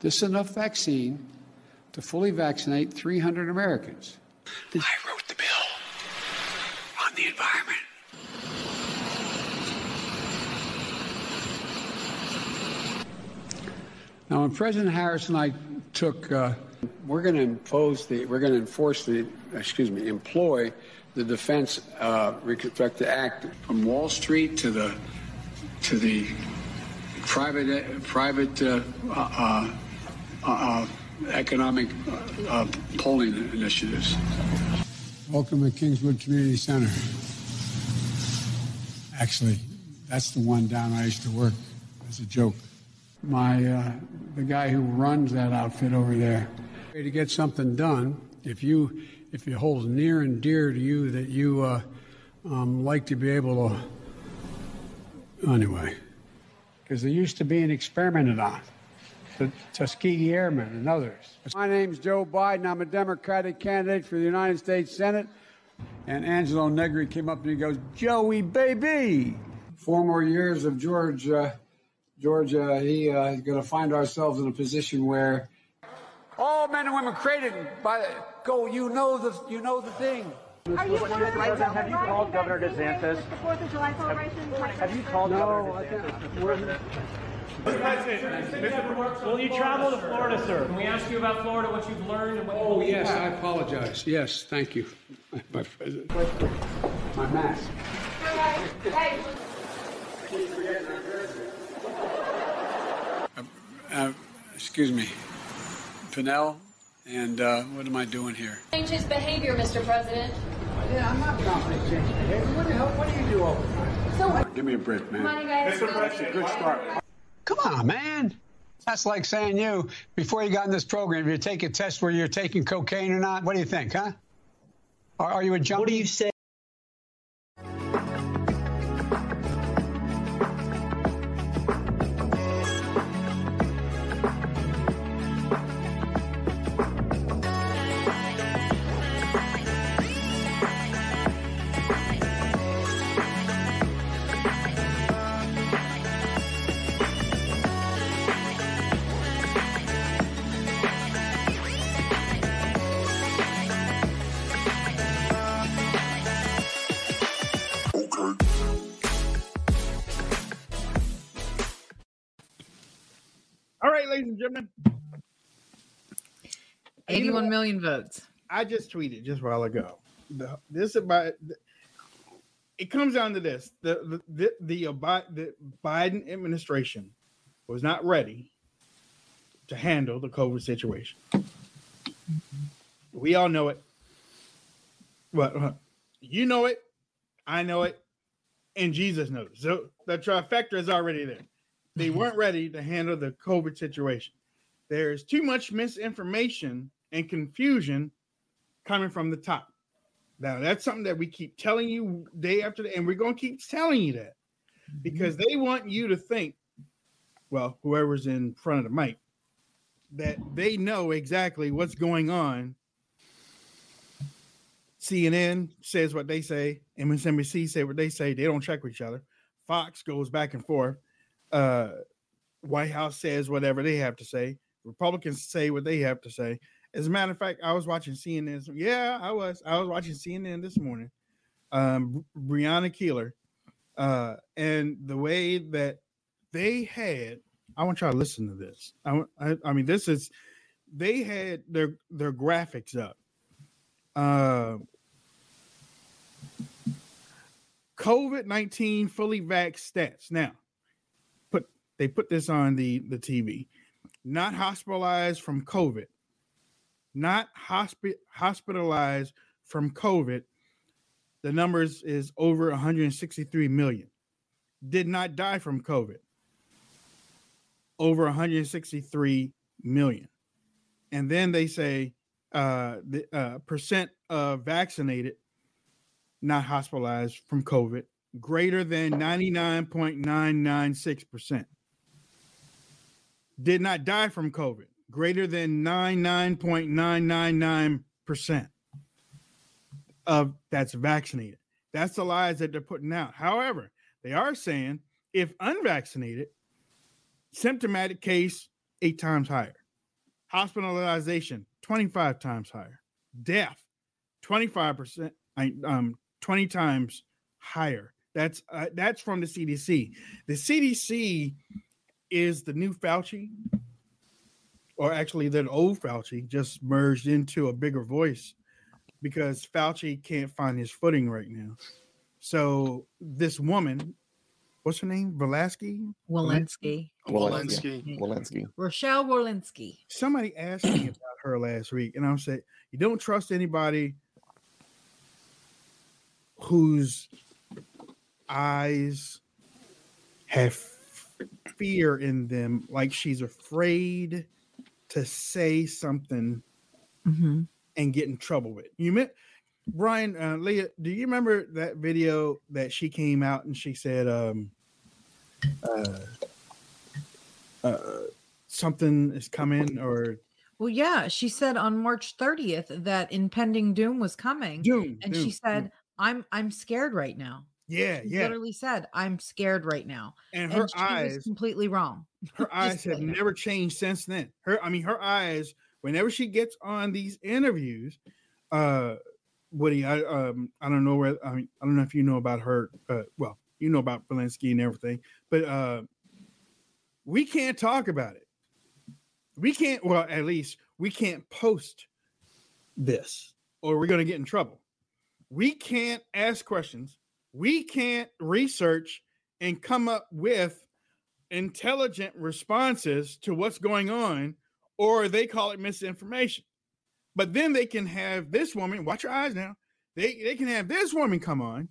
This is enough vaccine to fully vaccinate 300 Americans. I wrote the bill on the environment. Now, when President Harris and I took, uh, we're going to impose the, we're going to enforce the, excuse me, employ the Defense uh, Reconstructive Act from Wall Street to the to the private private uh, uh, uh, economic uh, polling initiatives. Welcome to Kingswood Community Center. Actually, that's the one down I used to work as a joke. My uh, the guy who runs that outfit over there. To get something done, if you if it holds near and dear to you that you uh, um, like to be able to anyway, because there used to be an experimented on the Tuskegee Airmen and others. My name's Joe Biden. I'm a Democratic candidate for the United States Senate. And Angelo Negri came up and he goes, Joey, baby. Four more years of George, uh, George, uh, he uh, is going to find ourselves in a position where all men and women created by the go. You know the, you know the thing. Are you President, have you called Governor DeSantis? The Fourth of July celebration. Have you called No, Governor I DeSantis? Think we're, Mr. President, Will you travel to Florida, sir? Can we ask you about Florida, what you've learned and what you oh believe yes, I happened? apologize. Yes, thank you, my president. My mask. Uh, excuse me, Pinnell, and uh, what am I doing here? Change his behavior, Mr. President. Yeah, I'm not confident changing behavior. What the hell? What do you do all the time? So, Give me a break, man. on, you guys. Mr. President, Good start. Come on, man. That's like saying you, before you got in this program, you take a test where you're taking cocaine or not. What do you think, huh? Are, are you a junkie? What do you say? One million votes. I just tweeted just a while ago. The, this about it comes down to this: the the the, the Biden administration was not ready to handle the COVID situation. We all know it. Well, you know it. I know it. And Jesus knows. So the trifecta is already there. They weren't ready to handle the COVID situation. There's too much misinformation and confusion coming from the top. Now, that's something that we keep telling you day after day, and we're going to keep telling you that because they want you to think, well, whoever's in front of the mic, that they know exactly what's going on. CNN says what they say, MSNBC say what they say. They don't check with each other. Fox goes back and forth. Uh, White House says whatever they have to say. Republicans say what they have to say. As a matter of fact, I was watching CNN. Yeah, I was. I was watching CNN this morning. Um, Brianna Keilar, uh, and the way that they had. I want y'all to listen to this. I, I, I mean, this is. They had their their graphics up. Uh, COVID nineteen fully vax stats. Now, put they put this on the the TV. Not hospitalized from COVID. Not hospi- hospitalized from COVID. The numbers is over 163 million. Did not die from COVID. Over 163 million. And then they say uh, the uh, percent of vaccinated, not hospitalized from COVID, greater than 99.996%. Did not die from COVID, greater than 99.999% of that's vaccinated. That's the lies that they're putting out. However, they are saying if unvaccinated, symptomatic case eight times higher. Hospitalization 25 times higher. Death 25%, I- um, 20 times higher. That's uh, that's from the CDC. The CDC is the new Fauci, or actually the old Fauci, just merged into a bigger voice because Fauci can't find his footing right now. So this woman, what's her name? Velasky? Walensky. Walensky. Walensky. Rochelle Walensky. Somebody asked me about her last week, and I said, "You don't trust anybody whose eyes have fear in them, like she's afraid to say something Mm-hmm. and get in trouble with." You meant Brian, uh, Leah, do you remember that video that she came out and she said, um, uh, uh, something is coming or Well, yeah, she said on March 30th that impending doom was coming, doom? and doom, she doom. said, "I'm I'm scared right now." Yeah, She yeah. literally said, "I'm scared right now," And and, her she eyes, completely wrong. her eyes have know. never changed since then. Her, I mean, her eyes, whenever she gets on these interviews, uh, Woody, I um, I don't know where I mean, I don't know if you know about her. Uh, well, you know about Belinsky and everything, but uh, we can't talk about it. We can't. Well, at least we can't post this, or we're going to get in trouble. We can't ask questions. We can't research and come up with intelligent responses to what's going on, or they call it misinformation. But then they can have this woman, watch your eyes now. They they can have this woman come on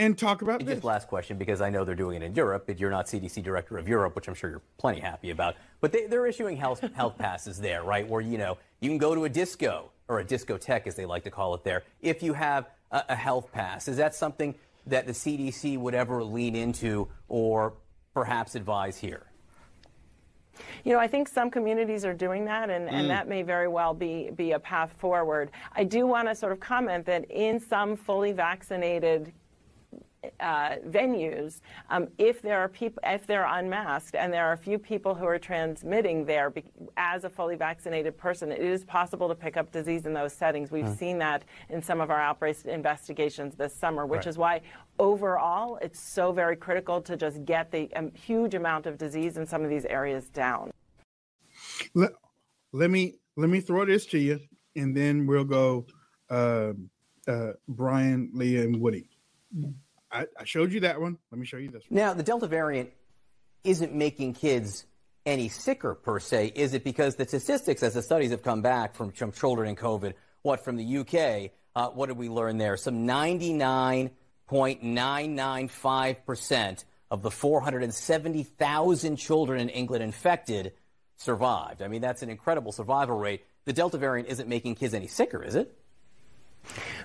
and talk about this. Just last question, because I know they're doing it in Europe, but you're not CDC director of Europe, which I'm sure you're plenty happy about. But they, they're issuing health health passes there, right? Where you know you can go to a disco or a discotheque, as they like to call it there, if you have a, a health pass. Is that something that the CDC would ever lean into, or perhaps advise here? You know, I think some communities are doing that, and, and mm. that may very well be, be a path forward. I do want to sort of comment that in some fully vaccinated uh, venues, um, if there are people, if they're unmasked, and there are a few people who are transmitting there be- as a fully vaccinated person, it is possible to pick up disease in those settings. We've seen that in some of our outbreak investigations this summer, which Right. is why overall it's so very critical to just get the um, huge amount of disease in some of these areas down. let, let me let me throw this to you, and then we'll go uh, uh, Brian, Leah, and Woody. I, I showed you that one. Let me show you this one. Now, the Delta variant isn't making kids any sicker per se, is it? Because the statistics, as the studies have come back from, from children in COVID, what from the UK, uh, what did we learn there? Some 99.995% of the 470,000 children in England infected survived. I mean, that's an incredible survival rate. The Delta variant isn't making kids any sicker, is it?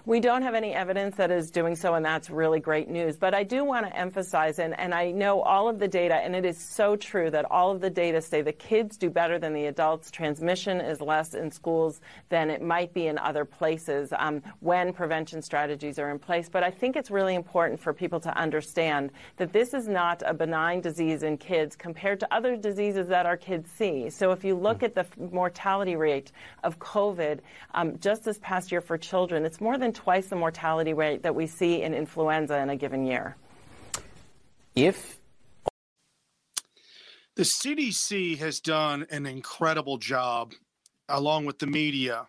We don't have any evidence that is doing so, and that's really great news. But I do want to emphasize, and, and I know all of the data, and it is so true that all of the data say the kids do better than the adults. Transmission is less in schools than it might be in other places um, when prevention strategies are in place. But I think it's really important for people to understand that this is not a benign disease in kids compared to other diseases that our kids see. So if you look at the mortality rate of COVID um, just this past year for children, it's more than twice the mortality rate that we see in influenza in a given year. If The CDC has done an incredible job, along with the media,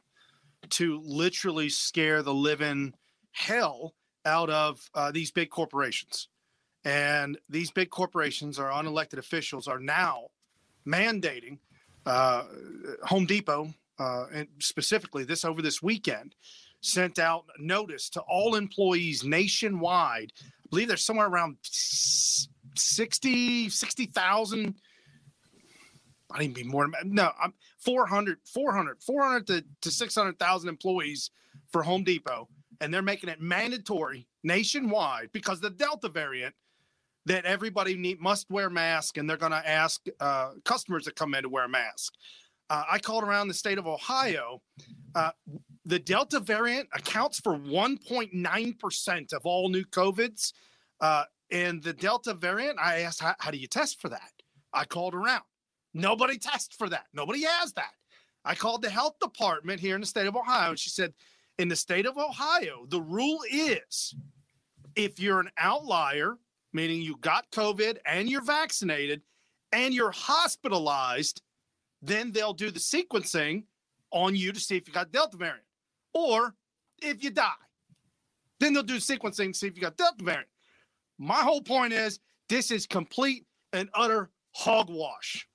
to literally scare the living hell out of uh, these big corporations. And these big corporations, our unelected officials, are now mandating uh, Home Depot, uh, and specifically this over this weekend, sent out notice to all employees nationwide. I believe there's somewhere around s- 60, 60,000 I didn't be more. No, I'm 400, 400, 400 to, to 600,000 employees for Home Depot. And they're making it mandatory nationwide because the Delta variant that everybody need, must wear masks and they're going to ask uh, customers that come in to wear a mask. Uh, I called around the state of Ohio. Uh, the Delta variant accounts for 1.9% of all new COVIDs. Uh, and the Delta variant, I asked, how, how do you test for that? I called around. Nobody tests for that. Nobody has that. I called the health department here in the state of Ohio, and she said, in the state of Ohio, the rule is if you're an outlier, meaning you got COVID and you're vaccinated and you're hospitalized, then they'll do the sequencing on you to see if you got Delta variant. Or if you die, then they'll do sequencing to see if you got Delta variant. My whole point is this is complete and utter hogwash.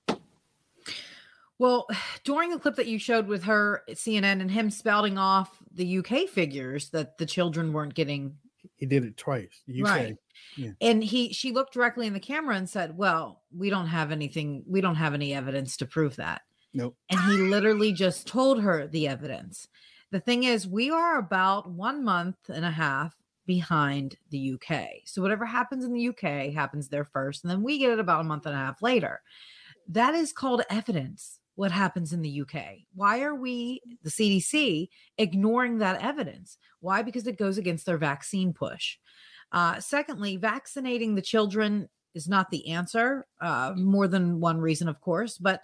Well, during the clip that you showed with her at CNN and him spouting off the UK figures that the children weren't getting He did it twice. You right. yeah. And he she looked directly in the camera and said, "Well, we don't have anything we don't have any evidence to prove that." Nope. And he literally just told her the evidence. The thing is, we are about 1 month and a half behind the UK. So whatever happens in the UK happens there first and then we get it about a month and a half later. That is called evidence what happens in the UK. Why are we, the CDC, ignoring that evidence? Why? Because it goes against their vaccine push. Uh, secondly, vaccinating the children is not the answer, uh, more than one reason, of course. But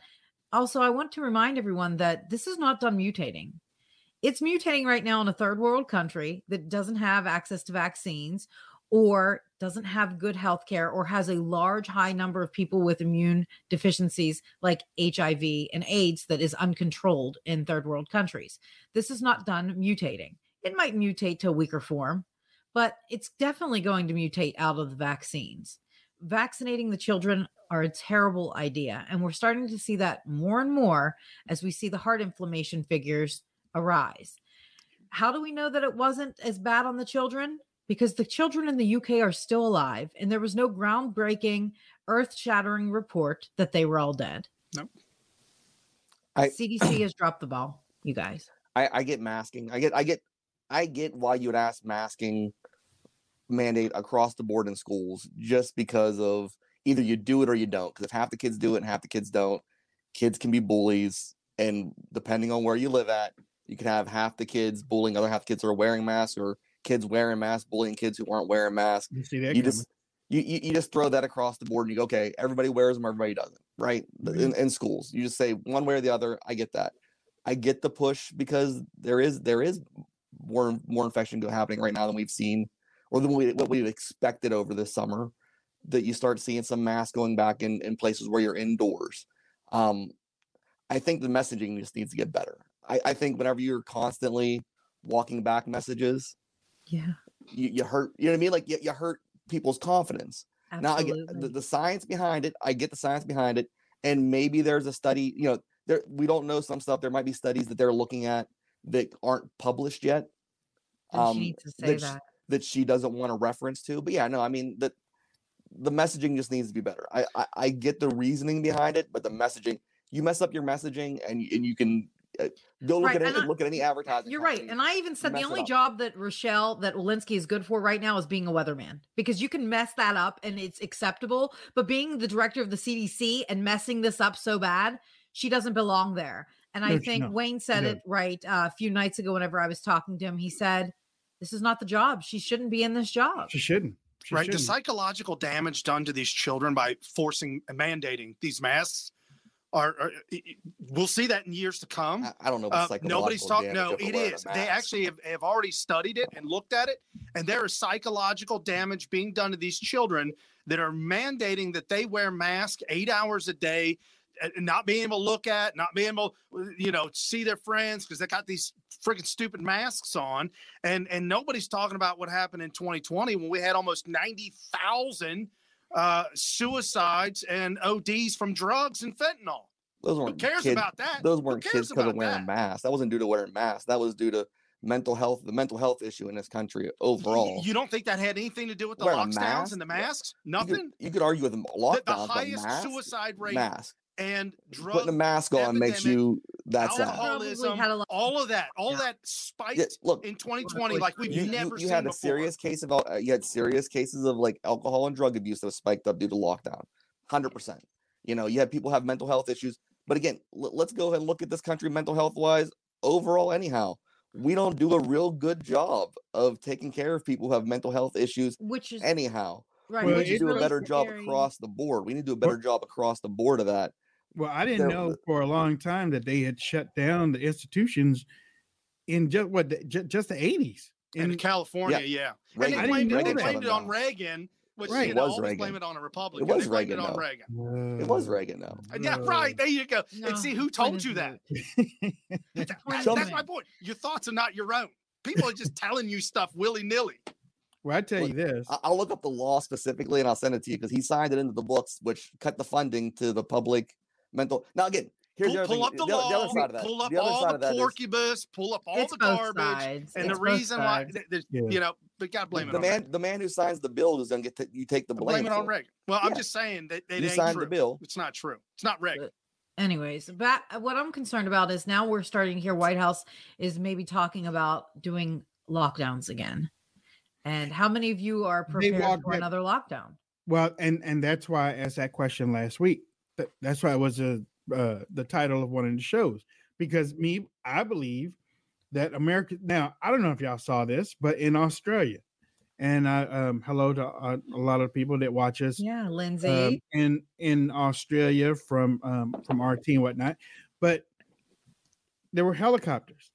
also, I want to remind everyone that this is not done mutating. It's mutating right now in a third world country that doesn't have access to vaccines or doesn't have good health care or has a large high number of people with immune deficiencies like HIV and AIDS that is uncontrolled in third world countries. This is not done mutating. It might mutate to a weaker form, but it's definitely going to mutate out of the vaccines. Vaccinating the children are a terrible idea and we're starting to see that more and more as we see the heart inflammation figures arise. How do we know that it wasn't as bad on the children? because the children in the UK are still alive and there was no groundbreaking, earth shattering report that they were all dead. Nope. I- CDC has dropped the ball, you guys. I, I get masking. I get I get I get why you would ask masking mandate across the board in schools just because of either you do it or you don't. Because if half the kids do it and half the kids don't, kids can be bullies. And depending on where you live at, you can have half the kids bullying other half the kids who are wearing masks or kids wearing masks bullying kids who aren't wearing masks. You see that You just you, you you just throw that across the board and you go, okay, everybody wears them, everybody doesn't, right? In, in schools, you just say one way or the other. I get that. I get the push because there is there is more more infection go- happening right now than we've seen or than we, what we expected over this summer. That you start seeing some masks going back in in places where you're indoors. Um, I think the messaging just needs to get better. I, I think whenever you're constantly walking back messages, Yeah. you, you hurt. You know what I mean? Like you, you hurt people's confidence. Absolutely. Now I get the, the science behind it. I get the science behind it, and maybe there's a study. You know, there we don't know some stuff. There might be studies that they're looking at that aren't published yet. Then she um, needs to say sh- that. that she doesn't want to reference to. But yeah, no, I mean that the messaging just needs to be better. I, I I get the reasoning behind it, but the messaging you mess up your messaging and and you can go look Right, at and any, I- look at any advertising. You're right. And I even said the only job that Rochelle, that Walensky is good for right now is being a weatherman because you can mess that up and it's acceptable. But being the director of the CDC and messing this up so bad, she doesn't belong there. And I No, she- think no, Wayne said no. it right uh, a few nights ago whenever I was talking to him. He said, This is not the job. She shouldn't be in this job. She shouldn't. She right. The shouldn't. psychological damage done to these children by forcing and mandating these masks are, are we'll see that in years to come. I, I don't know. Uh, nobody's talking. No, it is. They actually have, have already studied it and looked at it, and there is psychological damage being done to these children that are mandating that they wear masks eight hours a day, not being able to look at, not being able, you know, see their friends because they got these freaking stupid masks on, and and nobody's talking about what happened in 2020 when we had almost 90,000 uh, suicides and ODs from drugs and fentanyl. Those weren't cares kids- about that? Those weren't kids because of wearing that? masks. That wasn't due to wearing masks. That was due to mental health, the mental health issue in this country overall. You don't think that had anything to do with the Wearing lockdowns and the masks? You Nothing. could, you could argue with them The, lockdowns, the but highest suicide rate mask. And drug Putting a mask on makes you that's that. alcoholism, had all of that, all that spiked Yeah, look, in 2020 like we've you, you- never you seen had a before. serious case of al- uh, you had serious cases of like alcohol and drug abuse that was spiked up due to lockdown 100% you know you had people have mental health issues but again l- let's go ahead and look at this country mental health wise. Overall anyhow we don't do a real good job of taking care of people who have mental health issues. Which is anyhow right. we Well, need to is do a really better job across the board. We need to do a better job across the board of that Well, I didn't There- know for a long time that they had shut down the institutions in just what the, ju- just the eighties. In California, yeah. And Reagan- they I blamed, it, they that. blamed it on Reagan, which Right. you know, was always Reagan. blame it on a Republican. It was they Reagan, it on though. Reagan. It was Reagan, though. Uh, yeah, right. There you go. No, and see who told you that. moot. That- point is that's my point. Your thoughts are not your own. People are just telling you stuff willy nilly. Well, I tell you this. I'll look up the law specifically and I'll send it to you because he signed it into the books, which cut the funding to the public mental. Now, again, here's Pull, the other pull thing. up the, the, law. the other side of that. Pull up the other all side the of that is porcubus. Pull up all It's the garbage. sides. And It's the reason why, sides. th- there's- Yeah. you know, but God blame it the on man. Reagan. The man who signs the bill is going to get to, you take the blame. Blame it on for Reagan. Well, I'm just saying that it You signed true. the bill. It's not true. It's not Reagan. Anyways, back what I'm concerned about is now we're starting to hear White House is maybe talking about doing lockdowns again. And how many of you are They prepared for that- another lockdown? Well, and and that's why I asked that question last week. That, that's why it was a, uh, the title of one of the shows because me, I believe that America. Now, I don't know if y'all saw this, but in Australia, and I um, hello to uh, a lot of people that watch us. Yeah, Lindsay. um, in in Australia from um, from RT and whatnot, but there were helicopters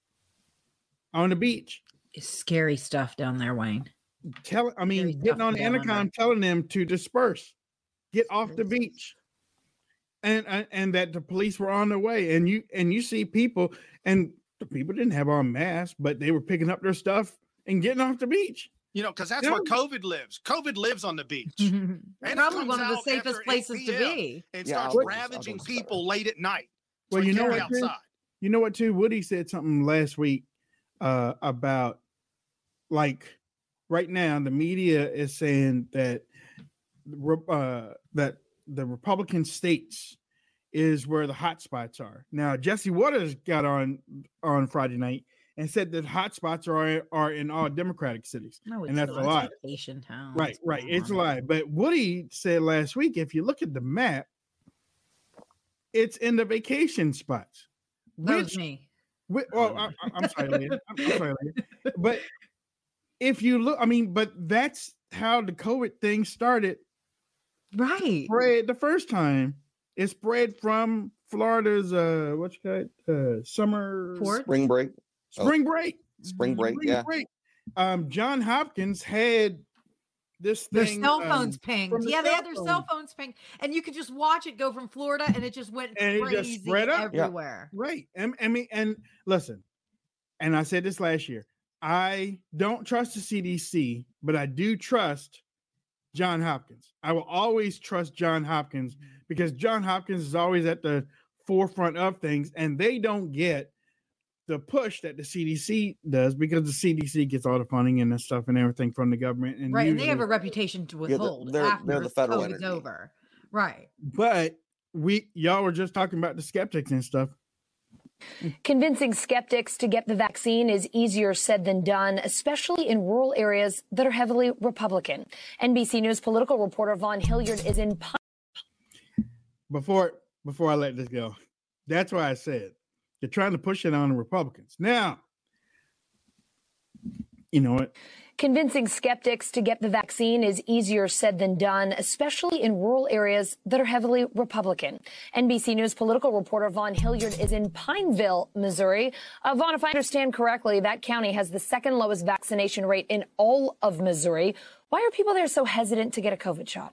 on the beach. Scary stuff down there, Wayne. Tell, I Scary mean, getting on the intercom, telling them to disperse, get off the beach, and and, and that the police were on their way. And you and you see people, and the people didn't have on masks, but they were picking up their stuff and getting off the beach. You know, because that's Yeah. where COVID lives. COVID lives on the beach. And Probably one of the safest places to be. And Yeah, starts I'll go- I'll ravaging go people late at night. So Well, you know what, Chris? outside. You know what, too? Woody said something last week uh, about like right now the media is saying that the Re- uh, that the Republican states is where the hot spots are. Now Jesse Watters got on on Friday night and said that hot spots are are in all Democratic cities. No, it's and that's a lie. Right, right. It's a lie. But Woody said last week, if you look at the map, it's in the vacation spots. That was Which me. Wh- oh, well, I, I'm sorry, Leah. I'm, I'm sorry, Leah. But if you look, I mean, but that's how the COVID thing started. Right. Spread the first time. It spread from Florida's uh what you call it? Uh summer Port? Spring break. Oh, spring break. spring break. Spring Yeah. break. Um John Hopkins had this thing. Their thing. cell um, phones pinged. from the Yeah, they had their cell phones pinged, and you could just watch it go from Florida, and it just went And it just spread up. Yeah. everywhere. Right. And I mean, and listen, and I said this last year. I don't trust the CDC, but I do trust John Hopkins. I will always trust John Hopkins mm-hmm. because John Hopkins is always at the forefront of things, and they don't get the push that the CDC does because the CDC gets all the funding and the stuff and everything from the government. And Right, and they have a reputation to the- withhold they're- after they're the federal COVID's entity. over. Right. but we y'all were just talking about the skeptics and stuff. Convincing skeptics to get the vaccine is easier said than done, especially in rural areas that are heavily Republican. NBC News political reporter Vaughn Hilliard is in before before I let this go. That's why I said they're trying to push it on the Republicans. Now, you know what? Convincing skeptics to get the vaccine is easier said than done, especially in rural areas that are heavily Republican. NBC News political reporter Vaughn Hilliard is in Pineville, Missouri. Uh, Vaughn, if I understand correctly, that county has the second lowest vaccination rate in all of Missouri. Why are people there so hesitant to get a COVID shot?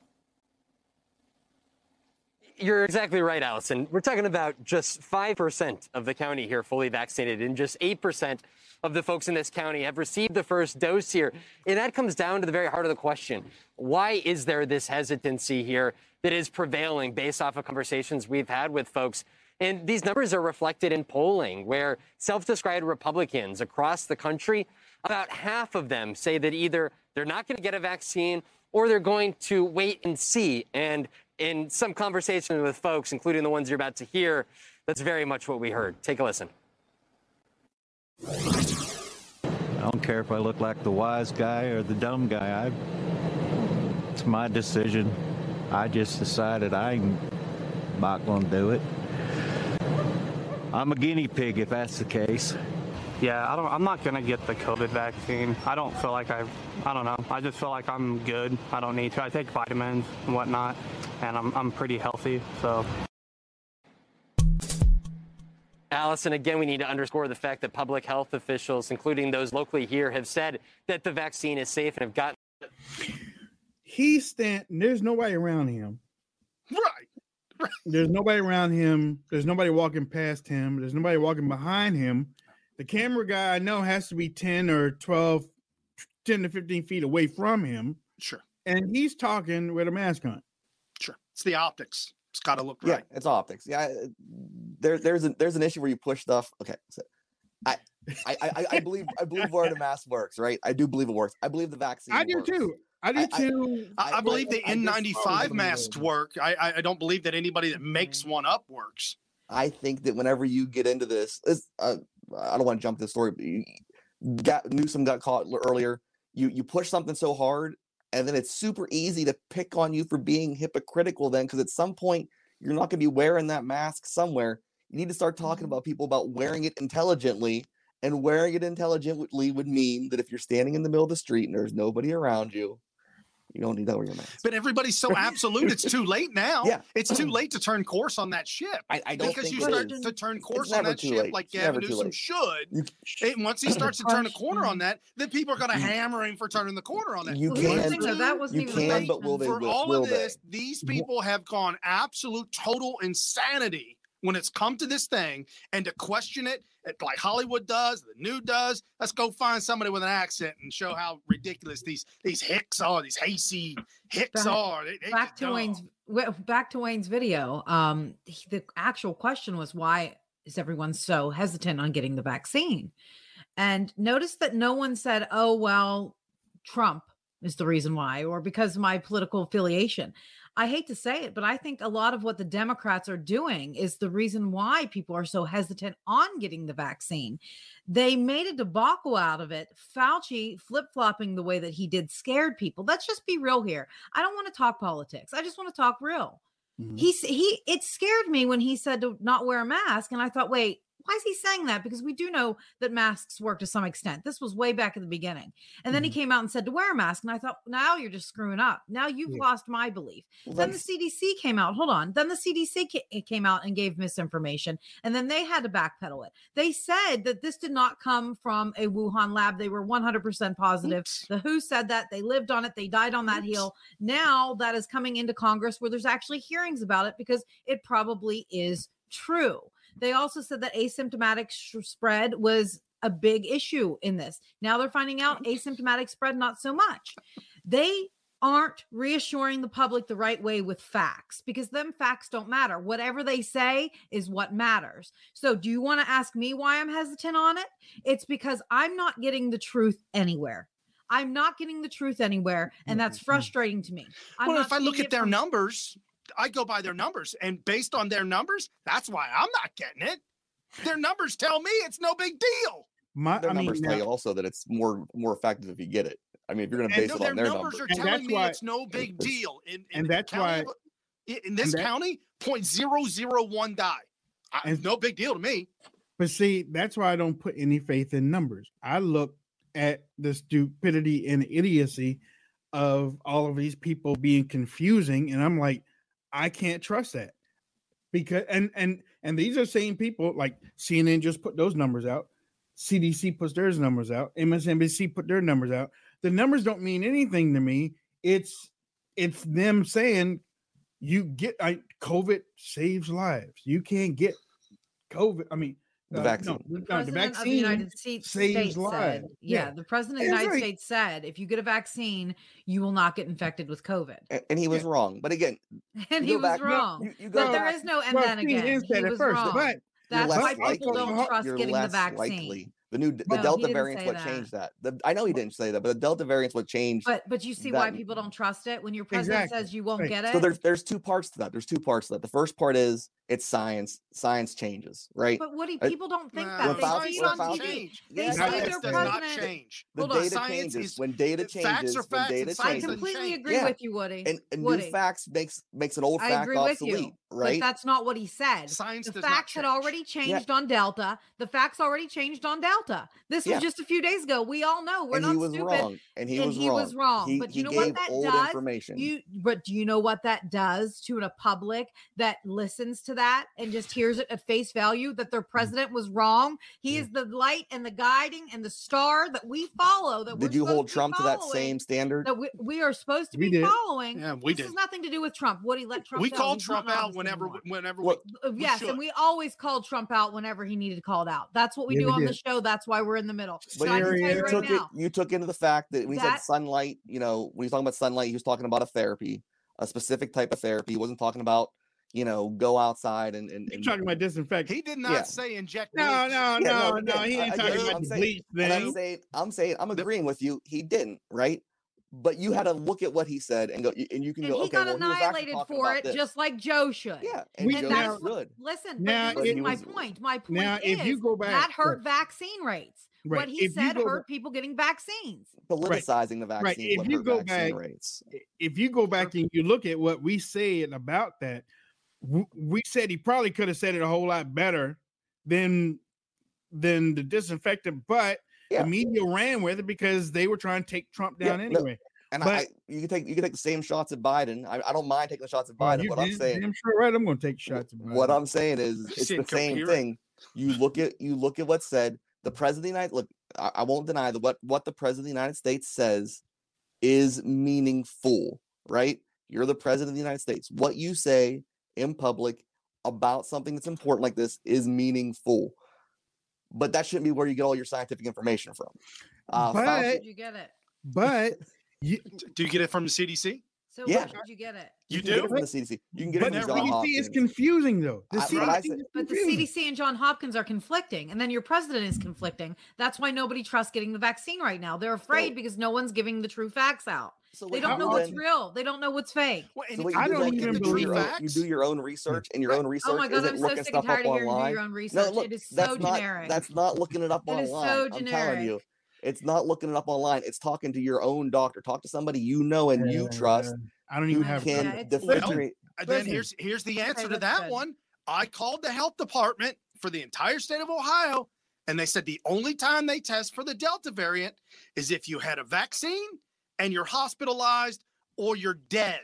You're exactly right, Allison. We're talking about just 5% of the county here fully vaccinated, and just 8% of the folks in this county have received the first dose here. And that comes down to the very heart of the question. Why is there this hesitancy here that is prevailing based off of conversations we've had with folks? And these numbers are reflected in polling where self described Republicans across the country, about half of them say that either they're not going to get a vaccine or they're going to wait and see. And in some conversations with folks, including the ones you're about to hear, that's very much what we heard. Take a listen. I don't care if I look like the wise guy or the dumb guy. I, it's my decision. I just decided I'm not going to do it. I'm a guinea pig if that's the case. Yeah, I don't. I'm not gonna get the COVID vaccine. I don't feel like I. I don't know. I just feel like I'm good. I don't need to. I take vitamins and whatnot, and I'm I'm pretty healthy. So. Allison, again, we need to underscore the fact that public health officials, including those locally here, have said that the vaccine is safe and have gotten. He's stand. There's nobody around him. Right. There's nobody around him. There's nobody walking past him. There's nobody walking behind him. The camera guy I know has to be 10 or 12, 10 to 15 feet away from him. Sure. And he's talking with a mask on. It's the optics. It's got to look Yeah, right. it's optics. Yeah, there, there's a, there's an issue where you push stuff. Okay, so I, I, I, I believe I believe wearing a mask works, right? I do believe it works. I believe the vaccine. I do works. too. I do too. I, I believe the I just always N95 believe masks work. I, I don't believe that anybody that makes one up works. I think that whenever you get into this, this uh, I don't want to jump this story, but you got Newsom got caught earlier. You you push something so hard, and then it's super easy to pick on you for being hypocritical. Then, because at some point you're not going to be wearing that mask somewhere. You need to start talking mm-hmm. about people about wearing it intelligently. And wearing it intelligently would mean that if you're standing in the middle of the street and there's nobody around you, you don't need to wear your mask. But everybody's so absolute, it's too late now. Yeah. It's too late to turn course on that ship. I, I don't because think you it start is. to turn course on that ship late. like Gavin too Newsom should. And once he starts to turn a corner on that, then people are going to hammer him for turning the corner on that. You Well, can, thing, though, that wasn't you even can, but will they? for Will, all will of they? this, these people have gone absolute total insanity when it's come to this thing and to question it it- like Hollywood does, the new does. Let's go find somebody with an accent and show how ridiculous these these hicks are, these hasty hicks Back- are. They- they back to dumb. Wayne's back to Wayne's video. Um, he- the actual question was why is everyone so hesitant on getting the vaccine? And notice that no one said, "Oh well, Trump is the reason why," or because of my political affiliation. I hate to say it, but I think a lot of what the Democrats are doing is the reason why people are so hesitant on getting the vaccine. They made a debacle out of it. Fauci flip flopping the way that he did scared people. Let's just be real here. I don't want to talk politics. I just want to talk real. Mm-hmm. He's he it scared me when he said to not wear a mask, and I thought, wait, why is he saying that? Because we do know that masks work to some extent. This was way back at the beginning. And then he came out and said to wear a mask. And I thought, now you're just screwing up. Now you've Yeah. lost my belief. Well, then the CDC came out. Hold on. Then the CDC ca- eh, came out and gave misinformation. And then they had to backpedal it. They said that this did not come from a Wuhan lab. They were 100% positive. The WHO said that. They lived on it. They died on that hill. Now that is coming into Congress where there's actually hearings about it because it probably is true. They also said that asymptomatic sh- spread was a big issue in this. Now they're finding out asymptomatic spread not so much. They aren't reassuring the public the right way with facts because them facts don't matter. Whatever they say is what matters. So, do you want to ask me why I'm hesitant on it? It's because I'm not getting the truth anywhere. I'm not getting the truth anywhere, and that's mm-hmm, mm-hmm. frustrating to me. I'm well, if I look at their from- numbers, I go by their numbers, and based on their numbers, that's why I'm not getting it. Their numbers tell me it's no big deal. My, Their I mean, numbers tell you also that it's more more effective if you get it. I mean, if you're going to base No, it on their numbers numbers, are And telling that's me why- it's no big deal. In, in and that's county why- of- in- in this that- county, 0.001 die. I, And- no big deal to me. But see, that's why I don't put any faith in numbers. I look at the stupidity and idiocy of all of these people being confusing, and I'm like, I can't trust that because and and and these are same people like CNN just put those numbers out, CDC puts their numbers out, MSNBC put their numbers out. The numbers don't mean anything to me. It's it's them saying you get I, COVID saves lives. You can't get COVID. I mean, The uh, vaccine. No, The no, the president of the United States, saves States lives. said, yeah, the president of the United like- States said, if you get a vaccine, you will not get infected with COVID. and, and he was wrong. But again, And he was back- wrong. You, you but there back- is no and Well, then CNN again. said He was first, wrong. but That's less why people likely- don't trust getting the vaccine. likely. The new the No, Delta didn't variant's what that. changed that. The, I know he didn't say that, but the Delta variant's what changed. But but you see why people don't trust it when your president Exactly. says you won't Right. get it. So there's there's two parts to that. There's two parts to that. The first part is it's science. Science changes, right? but Woody, Uh, people don't think Nah, that. They Fauci- see it on Fauci- TV. change. They Yeah, see science their Science does president. not change. the Hold data Science changes is- when data facts are changes. When facts data and changes. I completely agree Yeah. with you, Woody. and, and Woody. new facts makes makes an old I fact agree with you. obsolete. Right? But that's not what he said. Science the facts had already changed on Delta. The facts already changed on Delta. This Yeah. was just a few days ago. We all know we're and not he was stupid. wrong. And he was wrong. was wrong. He, but he you know gave what that does? information. You but do you know what that does to a public that listens to that and just hears it at face value that Mm. their president was wrong? He is the light and the guiding and the star that we follow. That Did we're you hold be Trump to that same standard? That we, we are supposed to We be did. following. Yeah, we this did. has nothing to do with Trump. What he let Trump. we called Trump out office whenever, whenever What- we, Uh, we yes, should. and we always called Trump out whenever he needed called out. That's what we Yeah, do we on the show. That's why we're in the middle. But So you, you you right took it. You took into the fact that when he said sunlight, you know, when he's talking about sunlight, he was talking about a therapy, a specific type of therapy. He wasn't talking about, you know, go outside and and, and talking about disinfectant. He did not Yeah. say inject. No, bleach. no, Yeah, no, no. He I- ain't I talking get it. about I'm the saying- bleach And I'm saying, I'm saying, I'm agreeing with you. He didn't, right? But you had to look at what he said and go, and you can and go, he okay, got well, he annihilated talking for it, this. just like Joe should. Yeah, and We- and Joe that's should. listen. Now, but this if- is my was- point. My point Now, is if you go back- that hurt vaccine rates. Right, What he if said go hurt back- people getting vaccines. politicizing the vaccine. Right. If you go back, rates. if you go back and you look at what we said about that, w- we said he probably could have said it a whole lot better than than the disinfectant, but Yeah. the media ran with it because they were trying to take Trump down Yeah, anyway. And But- I, you can take you can take the same shots at Biden. I, I don't mind taking the shots at Oh, Biden. you what I'm saying, damn sure right. I'm going to take shots. At what I'm saying is, it's the same thing. You look at you look at what's said. The president of the United look. I, I won't deny that what what the president of the United States says is meaningful. Right? You're the president of the United States. What you say in public about something that's important like this is meaningful. But that shouldn't be where you get all your scientific information from. Uh, But- Fauci- Did you get it? But you, Do you get it from the CDC? So Yeah. where did you get it? You can get it do? from the CDC. You can get it from the John CDC is confusing though. The I- CDC said- is But the. CDC and John Hopkins are conflicting, and then your president is conflicting. That's why nobody trusts getting the vaccine right now. They're afraid So- because no one's giving the true facts out. So They don't know do what's then- real. They don't know what's fake. Well, and So what I do don't even at is you do your own, you do your own research, and your own research Oh my god, isn't I'm so sick and tired of hearing online. your own No, research. look, it is so that's not generic. that's not looking it up It online. is so I'm telling you, it's not looking it up online. It's talking to your own doctor. Talk to somebody you know and you trust Uh, I don't even have. can Yeah, differentiate. And then here's here's the answer to that good. one. I called the health department for the entire state of Ohio, and they said the only time they test for the Delta variant is if you had a vaccine and you're hospitalized or you're dead.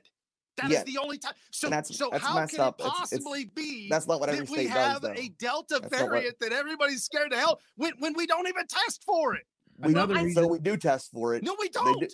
That is Yeah. the only time. So, And that's- so that's how messed can up. it It's- it's- possibly be that's not what every that we state does, have though. a Delta That's not what- variant that everybody's scared to hell when, when we don't even test for it? We, Another I- so reason- we do test for it. No, we They don't. do-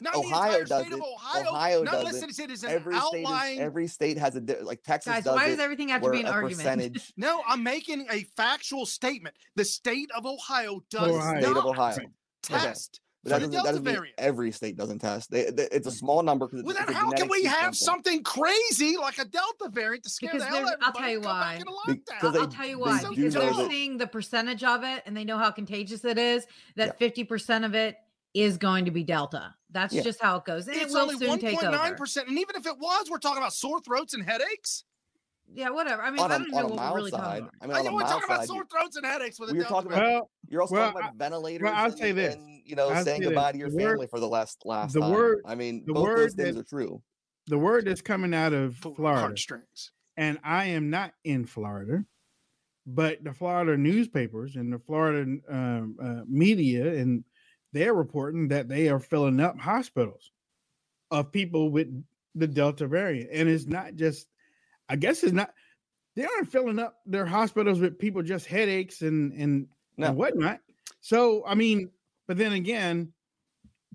Not Ohio the entire does state of it. Ohio. Ohio not does listen, it. it is an Every state outlying is, every state has a di- like Texas Guys, does why it. does everything have to where be an a argument? percentage No, I'm making a factual statement. The state of Ohio does Ohio. state not of Ohio. test But that doesn't, that doesn't mean every state doesn't test. They, they- it's a small number because Well, then it's how can we have sequencing. something crazy like a Delta variant to scare Because the hell out of I'll tell you why. into Be- they- I'll tell you why. do Because they're that- seeing the percentage of it and they know how contagious it is, that 50% of it is going to be Delta. That's Yeah. just how it goes. And it's it will only soon take over. 1.9%. And even if it was, we're talking about sore throats and headaches. Yeah, whatever. I mean, on I a, don't on know a what we're mild really talking side. about. I mean, I on know a we're talking about side, sore throats and headaches with a we were Delta talking about. Well, You're also well, talking about ventilators. well, I'll and, say this. and, you know, I'll saying say this. goodbye to your The word- family for the last last the time. word- I mean, the both those things that- are true. the word that's coming out of Florida, Heartstrings. and I am not in Florida, but the Florida newspapers and the Florida um, uh, media, and they're reporting that they are filling up hospitals of people with the Delta variant, and it's not just. I guess it's not. They aren't filling up their hospitals with people just headaches and and, No. and whatnot. So I mean, but then again,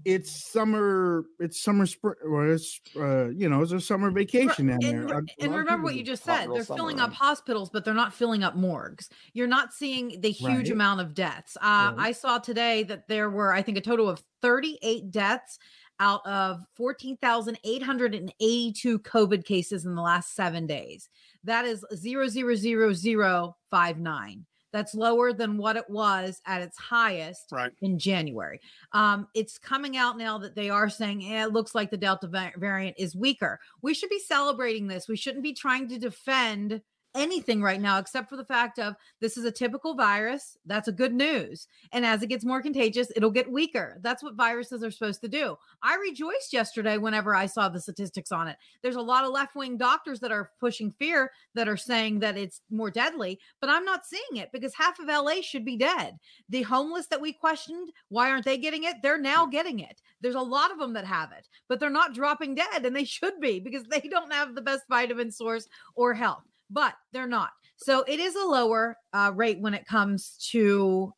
it's summer. It's summer spring, or it's uh, you know, it's a summer vacation down there. And, A- a and remember what you just said. They're summer, filling up hospitals, but they're not filling up morgues. You're not seeing the huge Right. amount of deaths. Uh, Right. I saw today that there were, I think, a total of 38 deaths out of 14,882 COVID cases in the last seven days. That is 0.00059. That's lower than what it was at its highest Right. in January. Um, it's coming out now that they are saying eh, it looks like the Delta variant is weaker. We should be celebrating this. We shouldn't be trying to defend anything right now except for the fact of this is a typical virus. That's a good news. And as it gets more contagious, it'll get weaker. That's what viruses are supposed to do. I rejoiced yesterday whenever I saw the statistics on it. There's a lot of left wing doctors that are pushing fear that are saying that it's more deadly, but I'm not seeing it because half of LA should be dead. The homeless that we questioned, why aren't they getting it? They're now getting it. There's a lot of them that have it, but they're not dropping dead and they should be because they don't have the best vitamin source or health, but they're not. So it is a lower uh, rate when it comes to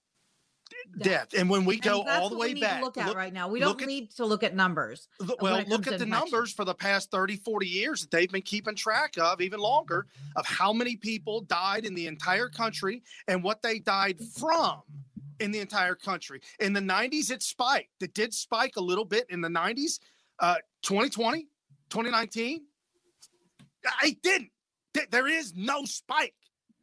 death. And when we go all the way we need back, to look at look- right now. We don't at- need to look at numbers. Look- Well, look at the numbers for the past 30, 40 years that they've been keeping track of, even longer, of how many people died in the entire country and what they died from in the entire country. In the 90s, it spiked. It did spike a little bit in the 90s. Uh, 2020, 2019, I didn't. Th- There is no spike.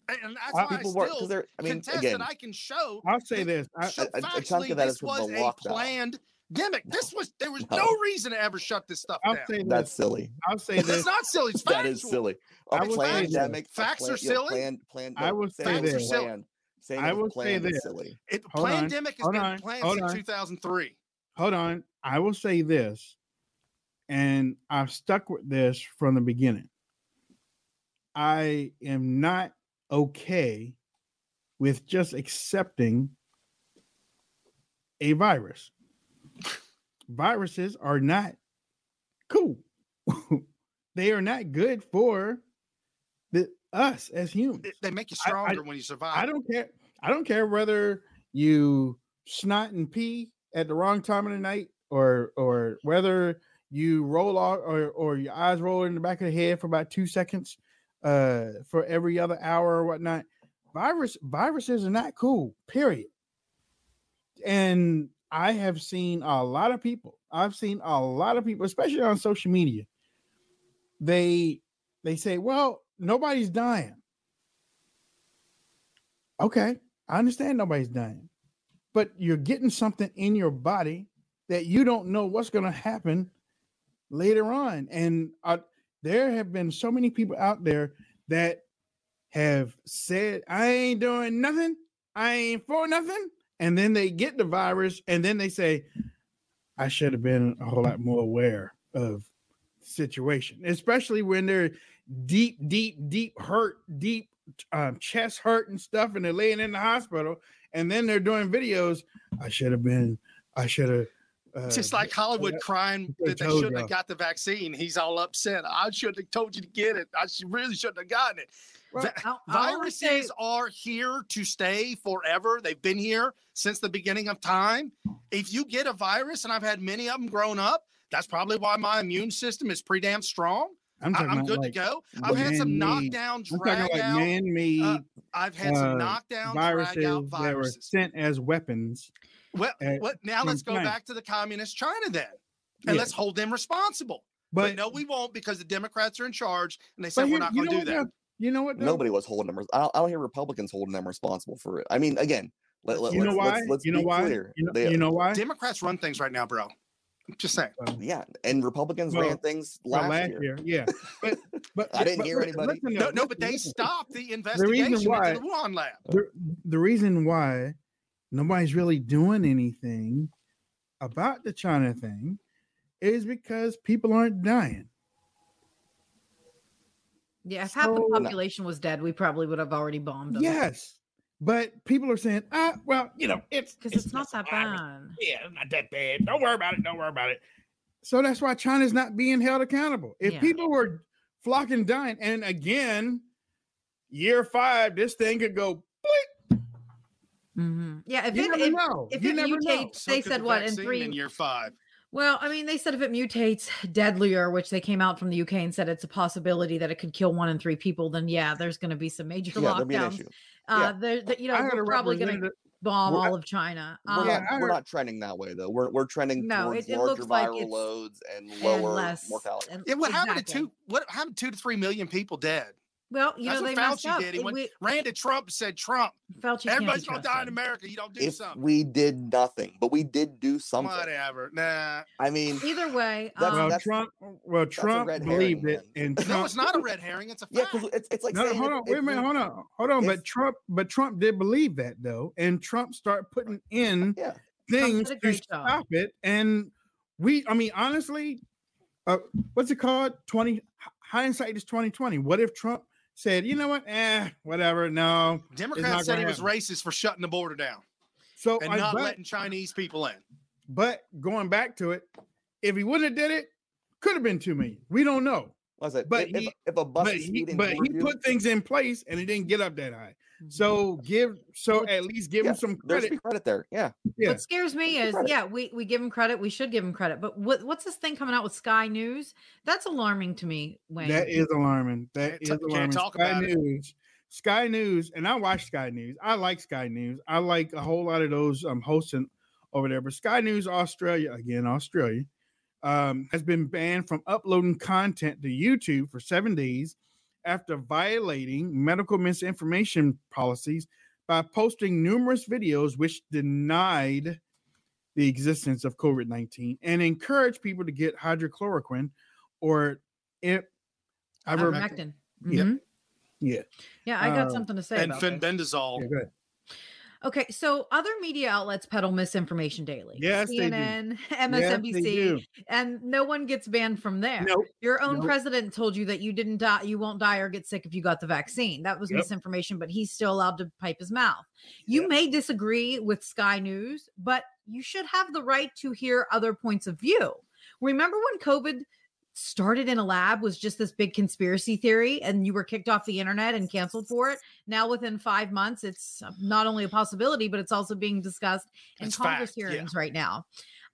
And- And that's Uh, why people I work- still 'cause they're- I mean, contest again- that I can show I'll say this. I, show A- a- a chunk of that this was a lockdown. planned demic. This was there was No. no reason to ever shut this stuff I'll down. say That's this. silly. I'll say this. It's this. not silly. It's That is factual. silly. I A will say this. pandemic. a Facts plan- are you know, silly. Plan, plan, I will say saying it's this. planned- saying I it's will say planned is this. silly. It, Hold on, pandemic has hold been on, planned hold since on. 2003. Hold on. I will say this, and I've stuck with this from the beginning. I am not okay with just accepting a virus. Viruses are not cool. they are not good for the us as humans. They make you I- I- stronger when you survive. I don't care. I don't care whether you snot and pee at the wrong time of the night, or or whether you roll off, or or your eyes roll in the back of the head for about two seconds, uh, for every other hour or whatnot. Virus viruses are not cool. Period. And I have seen a lot of people. I've seen a lot of people, especially on social media. They they say, "Well, nobody's dying." Okay, I understand nobody's dying, but you're getting something in your body that you don't know what's going to happen later on. And uh, there have been so many people out there that have said, I ain't doing nothing, I ain't for nothing. And then they get the virus, and then they say, I should have been a whole lot more aware of the situation, especially when they're deep, deep, deep hurt, deep um, chest hurt and stuff, and they're laying in the hospital, and then they're doing videos. I should have been. I should have. Uh, Just like Hollywood crying that they shouldn't y'all. have got the vaccine. He's all upset. I shouldn't have told you to get it. I should, really shouldn't have gotten it. Well, Va- I'll- I'll only say- Viruses are here to stay forever. They've been here since the beginning of time. If you get a virus, and I've had many of them grown up, that's probably why my immune system is pretty damn strong. I'm I- talking I'm good like to go. I've had some man-made- knockdown, I'm talking drag like out. man-made. uh, I've had some uh, knockdown, viruses drag out that were viruses. sent as weapons. Well, at- what, now let's go China. back to the communist China then, and Yeah. let's hold them responsible. But, But- no, we won't because the Democrats are in charge, and they said But we're not going to do that. You know what? though? Nobody was holding them. res- I don't, I don't hear Republicans holding them responsible for it. I mean, again, let, let, You know let's, why? let's, let's You know be why? clear. You know- They- you know why? Democrats run things right now, bro. Just saying. Yeah, and Republicans Well, ran things well, last, year. yeah. But, but I didn't but hear li- anybody. listen No, though, no, but they listen. stopped the The investigation reason why into the Wuhan lab. the, the reason why nobody's really doing anything about the China thing is because people aren't dying. Yeah, if half the population was dead, we probably would have already bombed them. Yes, but people are saying, ah, well, you know, it's because it's, not that bad. Yeah, it's not that bad. Don't worry about it. Don't worry about it. So that's why China's not being held accountable. If Yeah. people were flocking dying, and again, year five, this thing could go. Mhm. Yeah, if You it never if, know. if You it never mutates, So they could said the what in three in year five. Well, I mean, they said if it mutates deadlier, which they came out from the UK and said it's a possibility that it could kill one in three people, then yeah, there's going to be some major Yeah, there'll be an lockdowns. issue. Uh, Yeah. there, that- you know, I heard we're probably going to bomb We're- all of China. We're, Um, Yeah, not, we're not trending that way though. We're we're trending No, towards it- it larger looks like viral it's- loads and and lower less- mortality. and- Yeah, what happened to two? What happened to two to three million people dead? Well, you That's know what they messed Fauci up. did. He went, We- ran to Trump and said, Trump, Fauci can't everybody's going to die in. America. You don't do if something. we did nothing, but we did do something. Whatever. Nah. I mean, Either way, That's- um, Well, Trump. Well, Trump red believed herring, it, and No, it's not a red herring. It's a yeah, fact. because it's, it's like no, saying hold if- on, wait a minute, hold on, hold on. But Trump, but Trump did believe that though, and Trump started putting in Yeah. things to great job. stop it. And we, I mean, honestly, uh, what's it called? Twenty hindsight is twenty twenty. What if Trump said, you know what, eh, whatever, no, Democrats said gonna he was happen." racist for shutting the border down So and I, not but, letting Chinese people in. but going back to it, if he wouldn't have did it, could have been two million. We don't know. Was it? But if, he- if a bus but is he, but he put things in place and it didn't get up that high. So give so at least give yeah, him some credit. be credit there. Yeah. Yeah. What scares me is, credit. yeah, we, we give him credit. We should give him credit. But what what's this thing coming out with Sky News? That's alarming to me, Wayne. That is alarming. That is Can't is ta- can't alarming. talk Sky about it. News. Sky News, and I watch Sky News. I like Sky News. I like a whole lot of those um hosting over there. But Sky News Australia, again, Australia, um, has been banned from uploading content to YouTube for seven days after violating medical misinformation policies by posting numerous videos which denied the existence of COVID 19 and encouraged people to get hydrochloroquine or it. Ivermectin. Yeah. Mhm. Yeah. Yeah, I got Uh, something to say And about this. Yeah, go ahead. Okay, so other media outlets peddle misinformation daily. Yes, they do. CNN, Yes, they MSNBC, do. and no one gets banned from there. Nope. Your own Nope. president told you that you didn't die, you won't die or get sick if you got the vaccine. That was Yep. misinformation, but he's still allowed to pipe his mouth. You may disagree with Sky News, but you should have the right to hear other points of view. Remember when COVID started in a lab was just this big conspiracy theory and you were kicked off the internet and canceled for it. Now within five months it's uh, not only a possibility but it's also being discussed in congress fact, yeah. hearings right now.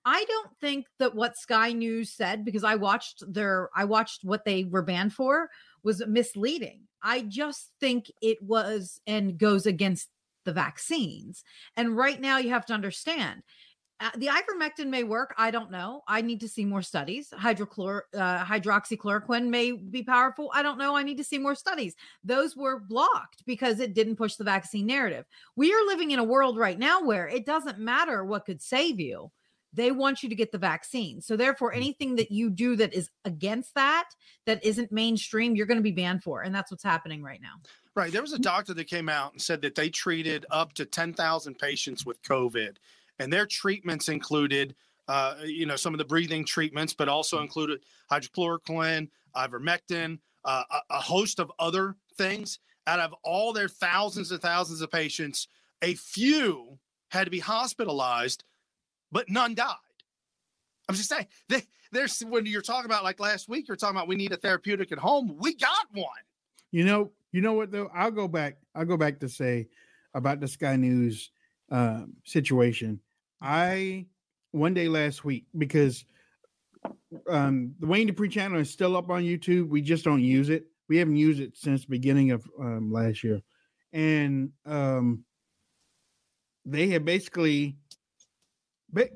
I don't think that what sky news said because i watched their i watched what they were banned for was misleading. I just think it was and goes against the vaccines. And right now you have to understand uh, the ivermectin may work. I don't know. I need to see more studies. Hydrochlor, uh, hydroxychloroquine may be powerful. I don't know. I need to see more studies. Those were blocked because it didn't push the vaccine narrative. We are living in a world right now where it doesn't matter what could save you. They want you to get the vaccine. So therefore, anything that you do that is against that, that isn't mainstream, you're going to be banned for. And that's what's happening right now. Right. There was a doctor that came out and said that they treated up to 10,000 patients with COVID, and their treatments included, uh, you know, some of the breathing treatments, but also included hydrochloroquine, ivermectin, uh, a, a host of other things. Out of all their thousands and thousands of patients, a few had to be hospitalized, but none died. I'm just saying, they, there's when you're talking about like last week, you're talking about we need a therapeutic at home. We got one. You know, you know what though? I'll go back. I'll go back to say about the Sky News um, situation. I one day last week because um, the Wayne Dupree channel is still up on YouTube. We just don't use it. We haven't used it since beginning of um, last year, and um, they have basically. Ba-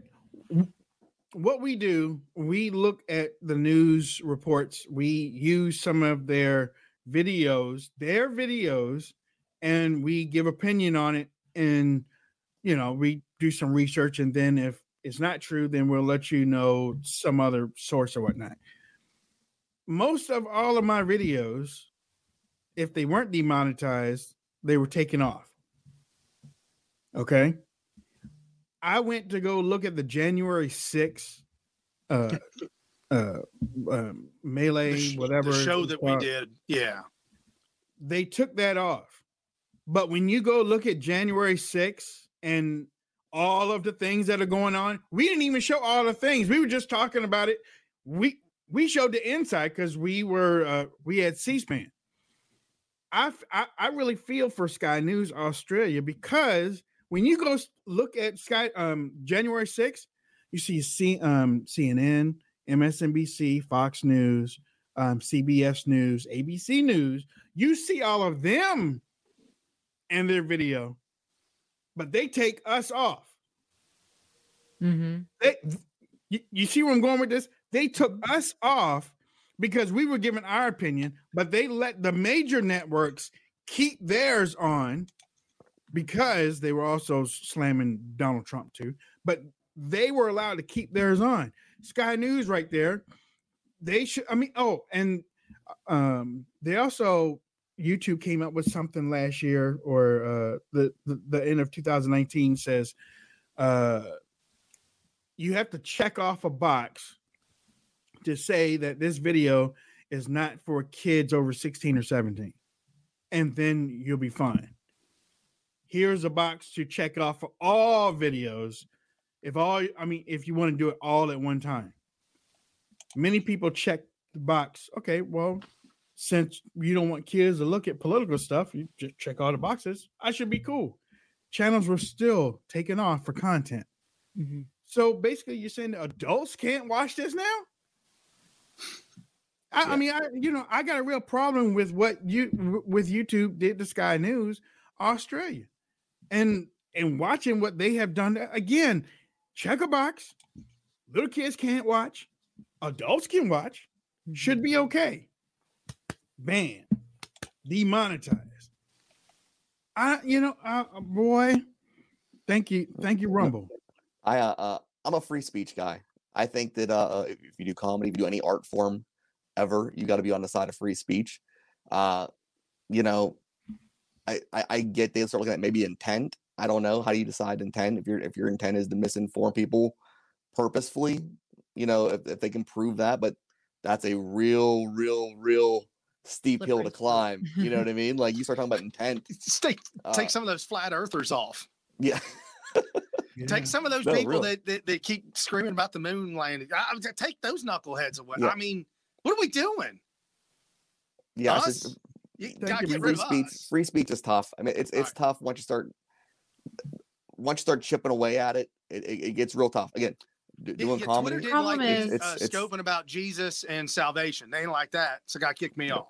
what we do, we look at the news reports. We use some of their videos, their videos, and we give opinion on it. And you know, we do some research, and then if it's not true, then we'll let you know some other source or whatnot. Most of all of my videos, if they weren't demonetized, they were taken off. Okay. I went to go look at the January 6th uh uh um, melee The sh- whatever the show that we did. Yeah. they took that off but when you go look at january 6th and all of the things that are going on we didn't even show all the things. We were just talking about it. We we showed the inside because we were uh we had c-span. I, I really feel for sky news australia because when you go look at sky um january 6th you see C, um cnn msnbc fox news um, cbs news abc news. You see all of them and their video but they take us off Mm-hmm. they you, you see where i'm going with this they took us off because we were giving our opinion, but they let the major networks keep theirs on because they were also slamming Donald Trump too. But they were allowed to keep theirs on. Sky News right there. They should. I mean, oh, and um, they also YouTube came up with something last year or uh, the, the the end of 2019 says uh, you have to check off a box to say that this video is not for kids over 16 or 17 and then you'll be fine. Here's a box to check off for all videos if all i mean if you want to do it all at one time. Many people check the box okay well since you don't want kids to look at political stuff you just check all the boxes i should be cool channels were still taken off for content mm-hmm. so basically you're saying adults can't watch this now I, I mean, I you know, I got a real problem with what you with YouTube did to Sky News Australia, and and watching what they have done again. Check a box. Little kids can't watch. Adults can watch. Should mm-hmm. be okay. Ban. Demonetized. I you know, uh, boy. Thank you, thank you, Rumble. I uh, uh I'm a free speech guy. I think that uh if if you do comedy, if you do any art form ever, you got to be on the side of free speech. Uh, you know, I, I I get they start looking at maybe intent. I don't know how do you decide intent if your if your intent is to misinform people purposefully. You know, if, if they can prove that, but that's a real, real, real steep hill to climb. You know what I mean? Like you start talking about intent. Take Uh, take some of those flat earthers off. Yeah. Take some of those No, people really. that, that that keep screaming about the moon landing. I, I- take those knuckleheads away. Yeah. I mean, what are we doing? Yeah, Us? just- You gotta you, get rid free of speech. us. Free speech is tough. I mean, it's it's tough once you start once you start chipping away at it. It, it, it gets real tough. Again, d- doing Yeah, comedy. Twitter didn't like it's, me it's, uh, it's- scoping about Jesus and salvation. They ain't like that, so God kicked me off.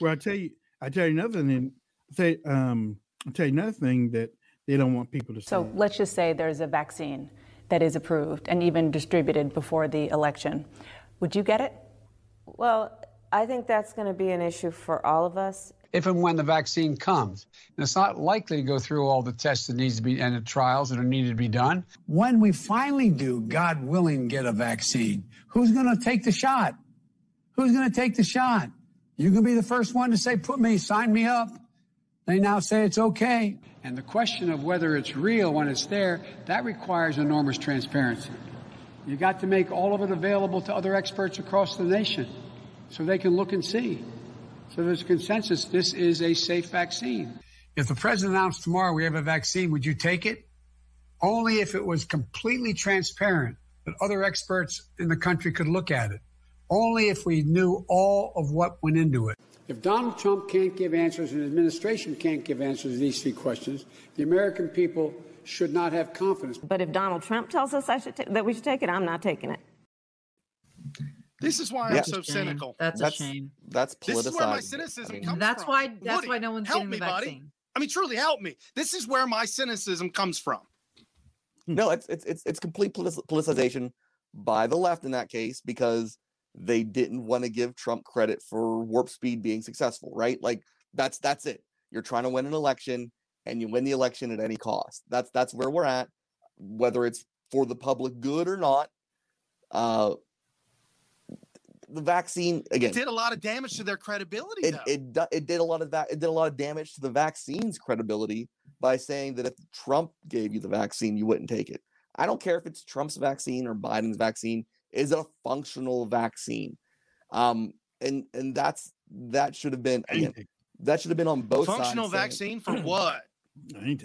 Well, I tell you, I tell you another thing. I tell you, um, I tell you another thing that they don't want people to see. So let's just say there's a vaccine that is approved and even distributed before the election. Would you get it? Well, I think that's going to be an issue for all of us. If and when the vaccine comes. And it's not likely to go through all the tests that needs to be and the trials that are needed to be done. When we finally do, God willing, get a vaccine, who's going to take the shot? Who's going to take the shot? You can be the first one to say, "Put me, sign me up." They now say it's okay. And the question of whether it's real when it's there, that requires enormous transparency. You got to make all of it available to other experts across the nation so they can look and see. So there's consensus this is a safe vaccine. If the president announced tomorrow we have a vaccine, would you take it? Only if it was completely transparent that other experts in the country could look at it. Only if we knew all of what went into it. If Donald Trump can't give answers and the administration can't give answers to these three questions, the American people should not have confidence. But if Donald Trump tells us I should ta- that we should take it, I'm not taking it. This is why Yeah. I'm so cynical. That's, That's- a shame. That's politicized. This is where my cynicism I mean, comes That's from. why. That's Woody, why no one's help getting me, the buddy. vaccine. I mean, truly help me. This is where my cynicism comes from. No, it's it's it's it's complete politicization by the left in that case because they didn't want to give Trump credit for warp speed being successful, right? Like that's that's it. You're trying to win an election and you win the election at any cost. That's that's where we're at, whether it's for the public good or not. Uh the vaccine again It did a lot of damage to their credibility, it though. it, it did a lot of that it did a lot of damage to the vaccine's credibility by saying that if Trump gave you the vaccine you wouldn't take it. I don't care if it's Trump's vaccine or Biden's vaccine is it a functional vaccine. Um and and that's that should have been again that should have been on both Functional sides saying- vaccine for what?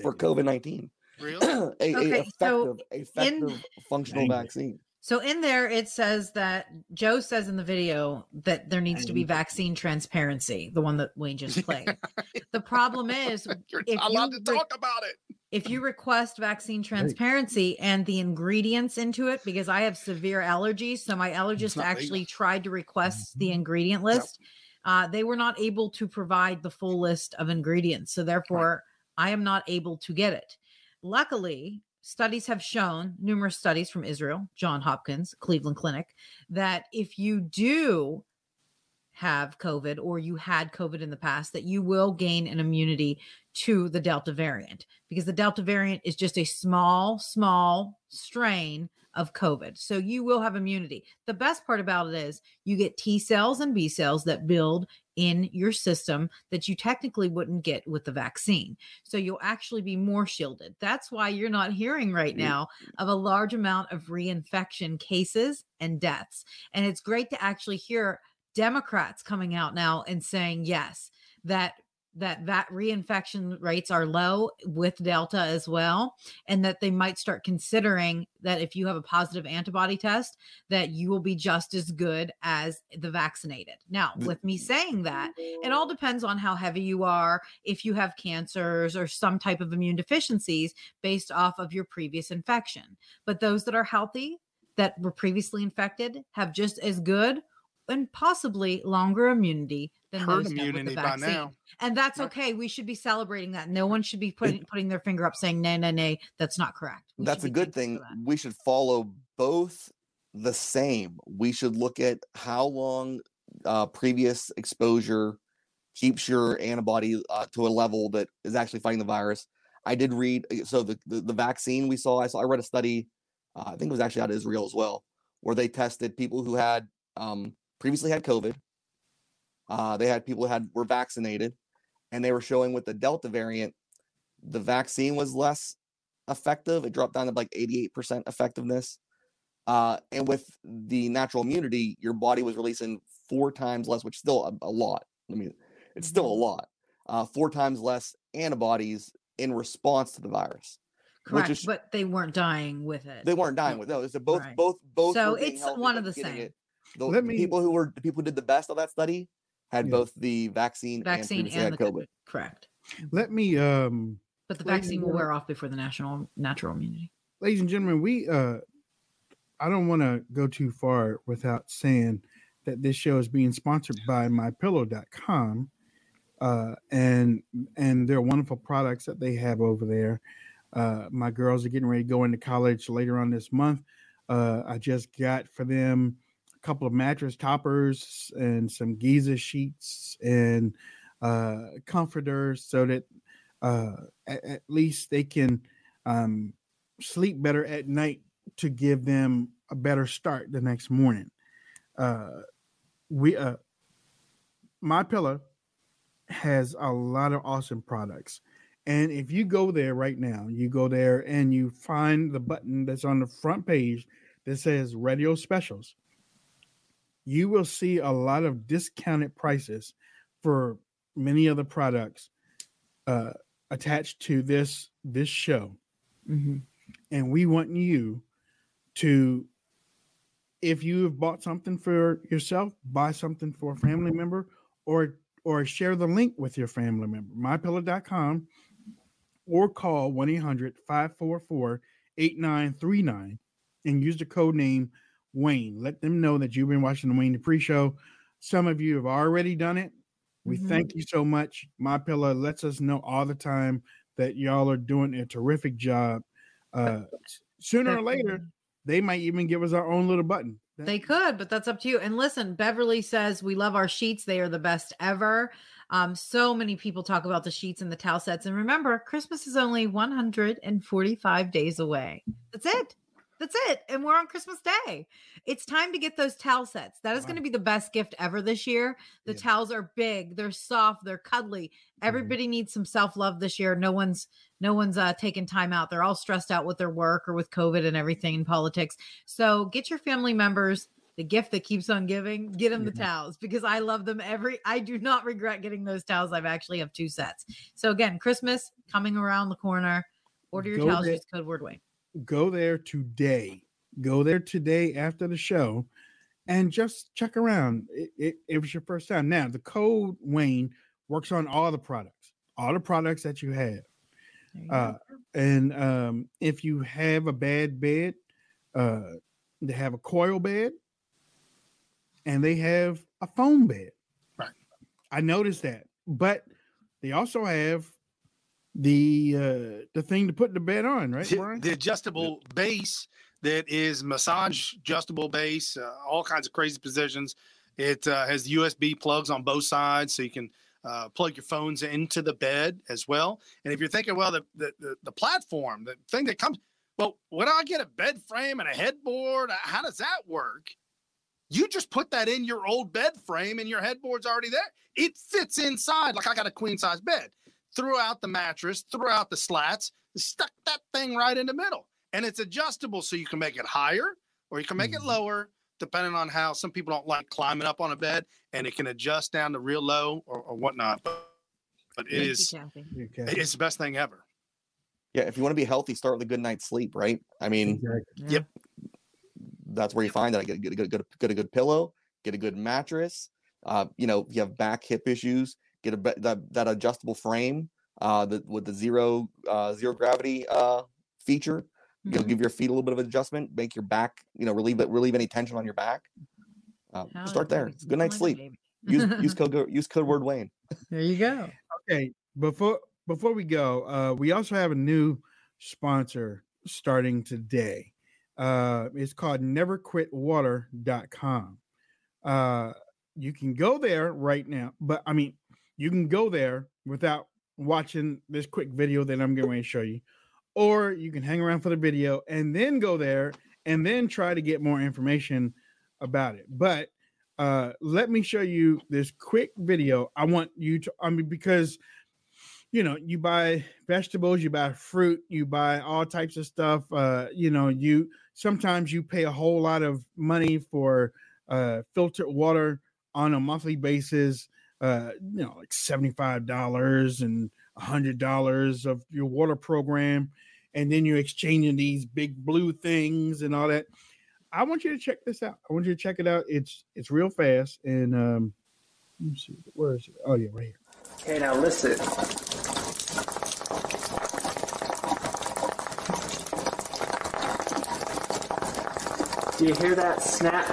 for COVID-19. Really? a, a Okay, so effective effective functional vaccine. So in there, it says that Joe says in the video that there needs to be vaccine transparency, the one that Wayne just played. the problem is, You're if not allowed you to re- talk about it. if you request vaccine transparency and the ingredients into it, because I have severe allergies, so my allergist not actually tried to request the ingredient list. Uh, they were not able to provide the full list of ingredients, so therefore I am not able to get it. Luckily, studies have shown numerous studies from Israel, John Hopkins, Cleveland Clinic, that if you do have COVID or you had COVID in the past, that you will gain an immunity to the Delta variant because the Delta variant is just a small, small strain of COVID. So you will have immunity. The best part about it is you get T cells and B cells that build in your system that you technically wouldn't get with the vaccine. So you'll actually be more shielded. That's why you're not hearing right mm-hmm. now of a large amount of reinfection cases and deaths. And it's great to actually hear Democrats coming out now and saying yes, that that that reinfection rates are low with delta as well and that they might start considering that if you have a positive antibody test that you will be just as good as the vaccinated. Now with me saying that it all depends on how heavy you are if you have cancers or some type of immune deficiencies based off of your previous infection. But those that are healthy that were previously infected have just as good and possibly longer immunity than Herd those that with immunity by now. And that's okay. We should be celebrating that. No one should be putting putting their finger up saying, "Nay, nay, nay, that's not correct." We That's a good thing. We should follow both the same. We should look at how long uh, previous exposure keeps your antibody uh, to a level that is actually fighting the virus. I did read uh, so the the, the vaccine we saw. I saw. I read a study. Uh, I think it was actually out of Israel as well, where they tested people who had um, previously had COVID. Uh, they had people who had were vaccinated, and they were showing with the Delta variant, the vaccine was less effective. It dropped down to like 88% effectiveness. Uh, and with the natural immunity, your body was releasing four times less, which is still a, a lot. I mean, it's still a lot. Uh, four times less antibodies in response to the virus. correct, Which is, but they weren't dying with it. they weren't dying with those. So both, Right. both, both. So it's one of the getting same. The, Let the me- people who were the people who did the best of that study had Yeah. both the vaccine, Vaccine and, and had the COVID. COVID. Correct. Let me um But the vaccine will wear off before the national natural immunity. ladies and gentlemen, we uh I don't want to go too far without saying that this show is being sponsored by mypillow.com uh and and there are wonderful products that they have over there. Uh my girls are getting ready to go into college later on this month. Uh I just got for them a couple of mattress toppers and some Giza sheets and uh comforters so that uh at, at least they can um sleep better at night to give them a better start the next morning. Uh, we uh, my pillow has a lot of awesome products, and if you go there right now, you go there and you find the button that's on the front page that says Radio Specials. You will see a lot of discounted prices for many of the products uh, attached to this this show Mm-hmm. and we want you to if you have bought something for yourself buy something for a family member or or share the link with your family member mypillow.com or call 1-800-544-8939 and use the code name wayne let them know that you've been watching the wayne Dupree show some of you have already done it we Mhm. thank you so much my pillow lets us know all the time that y'all are doing a terrific job uh sooner or later they might even give us our own little button They could, but that's up to you. And listen, Beverly says we love our sheets. They are the best ever. Um, so many people talk about the sheets and the towel sets. And remember, Christmas is only 145 days away. That's it. That's it. And we're on Christmas Day. It's time to get those towel sets. That is going to be the best gift ever this year. The towels are big, they're soft, they're cuddly. Everybody needs some self-love this year. No one's no one's uh taking time out. They're all stressed out with their work or with COVID and everything in politics. So get your family members the gift that keeps on giving. Get them the towels because I love them every. I do not regret getting those towels. I've actually have two sets. So again, Christmas coming around the corner. Order your Go towels. Use code word Wayne. Go there today. Go there today after the show and just check around. It, it, it was your first time. Now the code wayne works on all the products all the products that you have. Uh, and um, if you have a bad bed uh, they have a coil bed and they have a foam bed. Right. I noticed that but they also have the uh the thing to put the bed on right the, Brian? the adjustable base that is massage adjustable base, uh, all kinds of crazy positions. It uh, has USB plugs on both sides, so you can uh, plug your phones into the bed as well. And if you're thinking, well, the, the, the, the platform, the thing that comes, well, when I get a bed frame and a headboard, how does that work? You just put that in your old bed frame and your headboard's already there. It fits inside. Like I got a queen size bed. Threw out the mattress, threw out the slats, stuck that thing right in the middle. And it's adjustable so you can make it higher or you can make it lower depending on how some people don't like climbing up on a bed and it can adjust down to real low or, or whatnot. But, but it Thank you, it's the best thing ever. Yeah, if you want to be healthy, start with a good night's sleep, right? I mean, Yep. that's where you find that. Get, get, a good, get, a, get a good pillow, get a good mattress. Uh, you know, if you have back hip issues, get a be- that, that adjustable frame uh, the, with the zero uh, zero gravity uh, feature. You know, give your feet a little bit of adjustment, make your back, you know, relieve it, relieve any tension on your back. Uh, start there. baby. Good night's sleep. Use use code use code word Wayne. There you go. Okay, before before we go, uh, we also have a new sponsor starting today. Uh, it's called neverquitwater.com. Uh, you can go there right now, but I mean, you can go there without watching this quick video that I'm going to show you, or you can hang around for the video and then go there and then try to get more information about it. But uh, let me show you this quick video. I want you to, I mean, because you know, you buy vegetables, you buy fruit, you buy all types of stuff. Uh, you know, you sometimes you pay a whole lot of money for uh, filtered water on a monthly basis. Uh, you know, like seventy-five dollars and a hundred dollars of your water program, and then you're exchanging these big blue things and all that. I want you to check this out. I want you to check it out. It's it's real fast and um, let me see where is it? Oh yeah, right here. Okay, now listen. Do you hear that snap,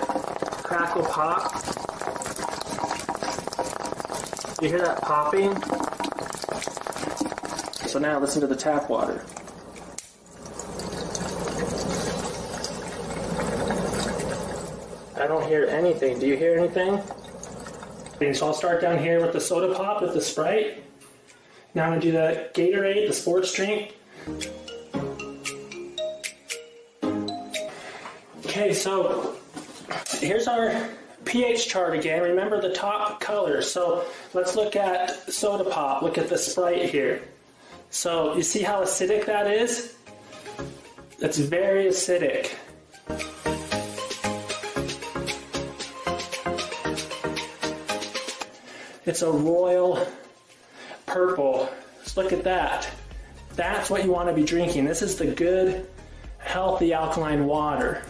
crackle, pop? You hear that popping? So now listen to the tap water. I don't hear anything. Do you hear anything? So I'll start down here with the soda pop with the Sprite. Now I'm gonna do the Gatorade, the sports drink. Okay, so here's our pH chart again. Remember the top color. So let's look at soda pop. Look at the Sprite here. So you see how acidic that is? That's very acidic. It's a royal purple. Just look at that. That's what you want to be drinking. This is the good, healthy alkaline water.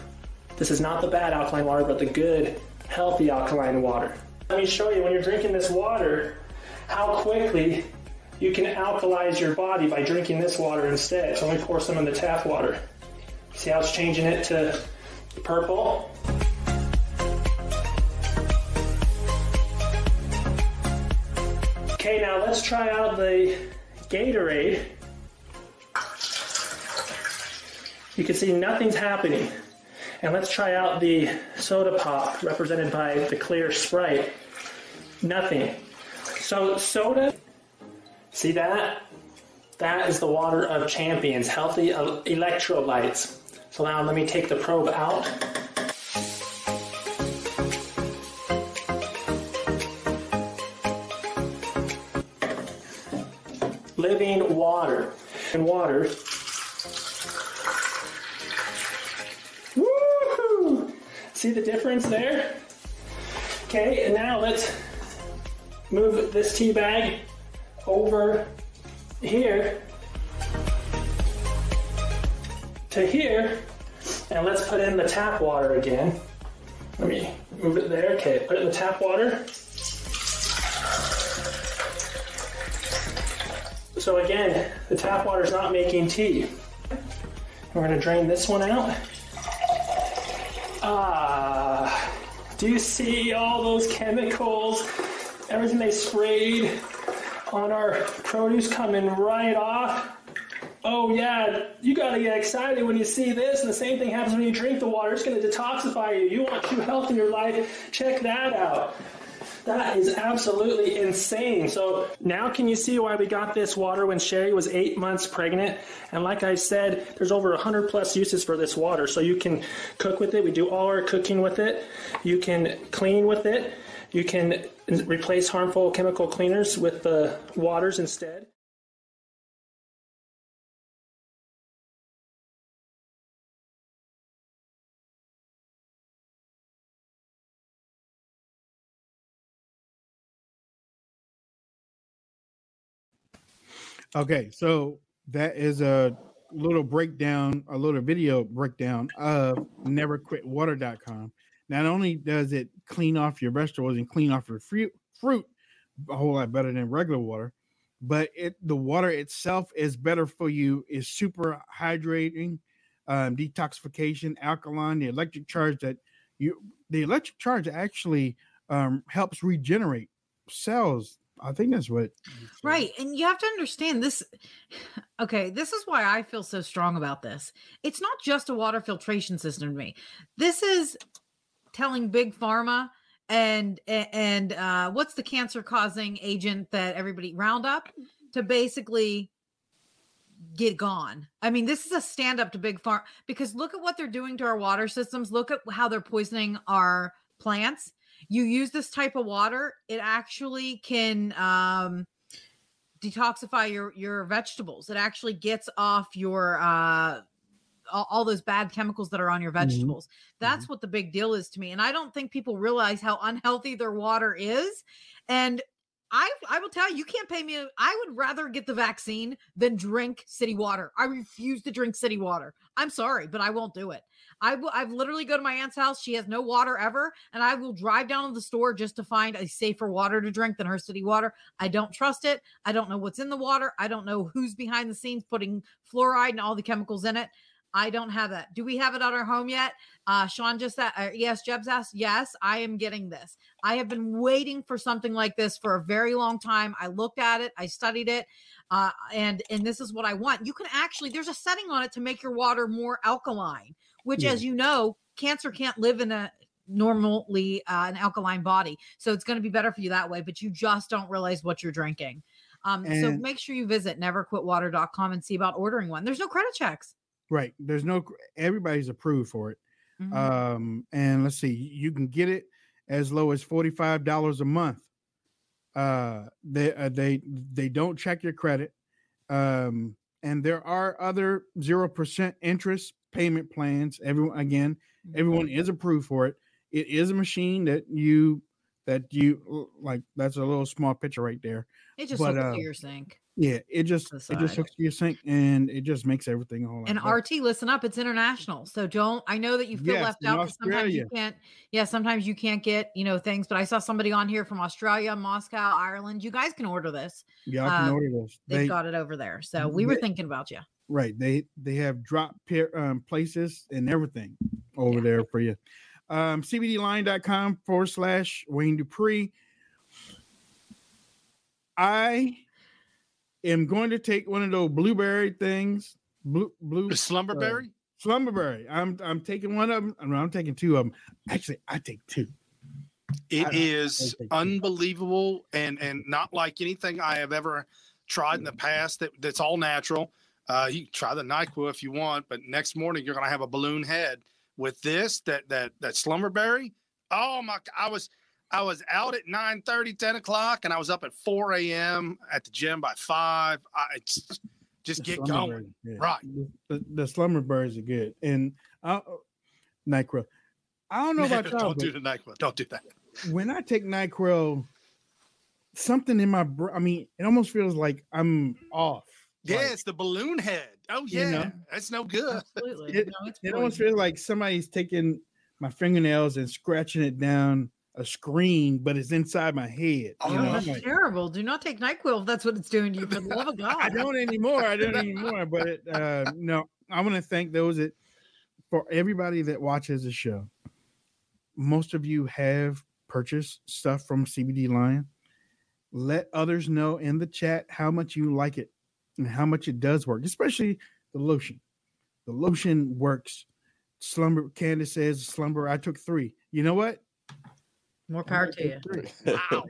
This is not the bad alkaline water, but the good, healthy alkaline water. Let me show you when you're drinking this water how quickly you can alkalize your body by drinking this water instead. So let me pour some in the tap water. See how it's changing it to purple? Okay, now let's try out the Gatorade. You can see nothing's happening. And let's try out the soda pop represented by the clear Sprite. Nothing. So soda, see that? That is the water of champions, healthy electrolytes. So now let me take the probe out. Living water. And water. See the difference there? Okay, and now let's move this tea bag over here to here, and let's put in the tap water again. Let me move it there. Okay, put it in the tap water. So again, the tap water is not making tea. We're gonna drain this one out. Ah, do you see all those chemicals? Everything they sprayed on our produce coming right off. oh yeah, you gotta get excited when you see this, and the same thing happens when you drink the water. It's gonna detoxify you. You want true health in your life? Check that out. That is absolutely insane. So now can you see why we got this water when Sherry was eight months pregnant? And like I said, there's over 100 plus uses for this water. So you can cook with it. We do all our cooking with it. You can clean with it. You can replace harmful chemical cleaners with the waters instead. Okay, so that is a little breakdown, a little video breakdown of neverquitwater.com. Not only does it clean off your vegetables and clean off your fruit, fruit a whole lot better than regular water, but it the water itself is better for you, is super hydrating, um, detoxification, alkaline, the electric charge that you the electric charge actually um, helps regenerate cells. I think that's what Right. And you have to understand this. Okay. This is why I feel so strong about this. It's not just a water filtration system to me. This is telling big pharma and and uh what's the cancer causing agent that everybody roundup to basically get gone. I mean, this is a stand up to big farm because look at what they're doing to our water systems. Look at how they're poisoning our plants. You use this type of water, it actually can um detoxify your your vegetables. It actually gets off your uh all, all those bad chemicals that are on your vegetables. That's what the big deal is to me. And I don't think people realize how unhealthy their water is. And I I will tell you, you can't pay me. I would rather get the vaccine than drink city water. I refuse to drink city water. I'm sorry, but I won't do it. I will. I've literally go to my aunt's house. She has no water ever, and I will drive down to the store just to find a safer water to drink than her city water. I don't trust it. I don't know what's in the water. I don't know who's behind the scenes putting fluoride and all the chemicals in it. I don't have that. Do we have it at our home yet? Uh, Sean just that. Uh, yes, Jeb's asked. Yes, I am getting this. I have been waiting for something like this for a very long time. I looked at it, I studied it, uh, and and this is what I want. You can actually there's a setting on it to make your water more alkaline, which, Yeah. as you know, cancer can't live in a normally uh, an alkaline body, so it's going to be better for you that way. But you just don't realize what you're drinking. Um, so make sure you visit neverquitwater.com and see about ordering one. There's no credit checks. Right. There's no everybody's approved for it. Mhm. Um, and let's see, you can get it as low as forty-five dollars a month. Uh, they uh, they they don't check your credit. Um, and there are other zero percent interest payment plans. Everyone again, everyone is approved for it. It is a machine that you that you like. That's a little small picture right there. It just But, hooks uh, to your sink. Yeah, it just it just hooks to your sink and it just makes everything a whole And. RT, listen up, it's international. So don't I know that you feel Yes, left out. sometimes you can't yeah, sometimes you can't get, you know, things, but I saw somebody on here from Australia, Moscow, Ireland. You guys can order this. Y'all can Uh, order this. They've They- got it over there. So we were they- thinking about you. Right. They they have drop pair um, places and everything over there for you. Um, CBDline.com forward slash Wayne Dupree. I am going to take one of those blueberry things. Blue blue The slumberberry? uh, slumberberry. I'm I'm taking one of them. I'm, I'm taking two of them. Actually, I take two. It is unbelievable and and not like anything I have ever tried in the past that, that's all natural. Uh, you can try the NyQuil if you want, but next morning you're gonna have a balloon head. With this, that that that slumberberry, oh my! I was I was out at 9 30, 10 o'clock, and I was up at 4 a.m. at the gym by five. I it's, just The get going, yeah. right? The, the slumber birds are good. And uh, Nyquil. I don't know about y'all, don't do the NyQuil. Don't do that. when I take Nyquil, something in my brain, I mean, it almost feels like I'm off. Yeah, Like, it's the balloon head. Oh You yeah, know? that's no good. Absolutely. it, it almost feels like somebody's taking my fingernails and scratching it down a screen, but it's inside my head. Oh, You know, that's like, terrible. Do not take NyQuil if that's what it's doing to you. For the love of God. I don't anymore. I don't anymore. But it, uh, no, I want to thank those that for everybody that watches the show. Most of you have purchased stuff from CBD Lion. Let others know in the chat how much you like it. And how much it does work, especially the lotion. The lotion works. Slumber, Candace says, slumber. I took three. You know what? More power to you. Wow.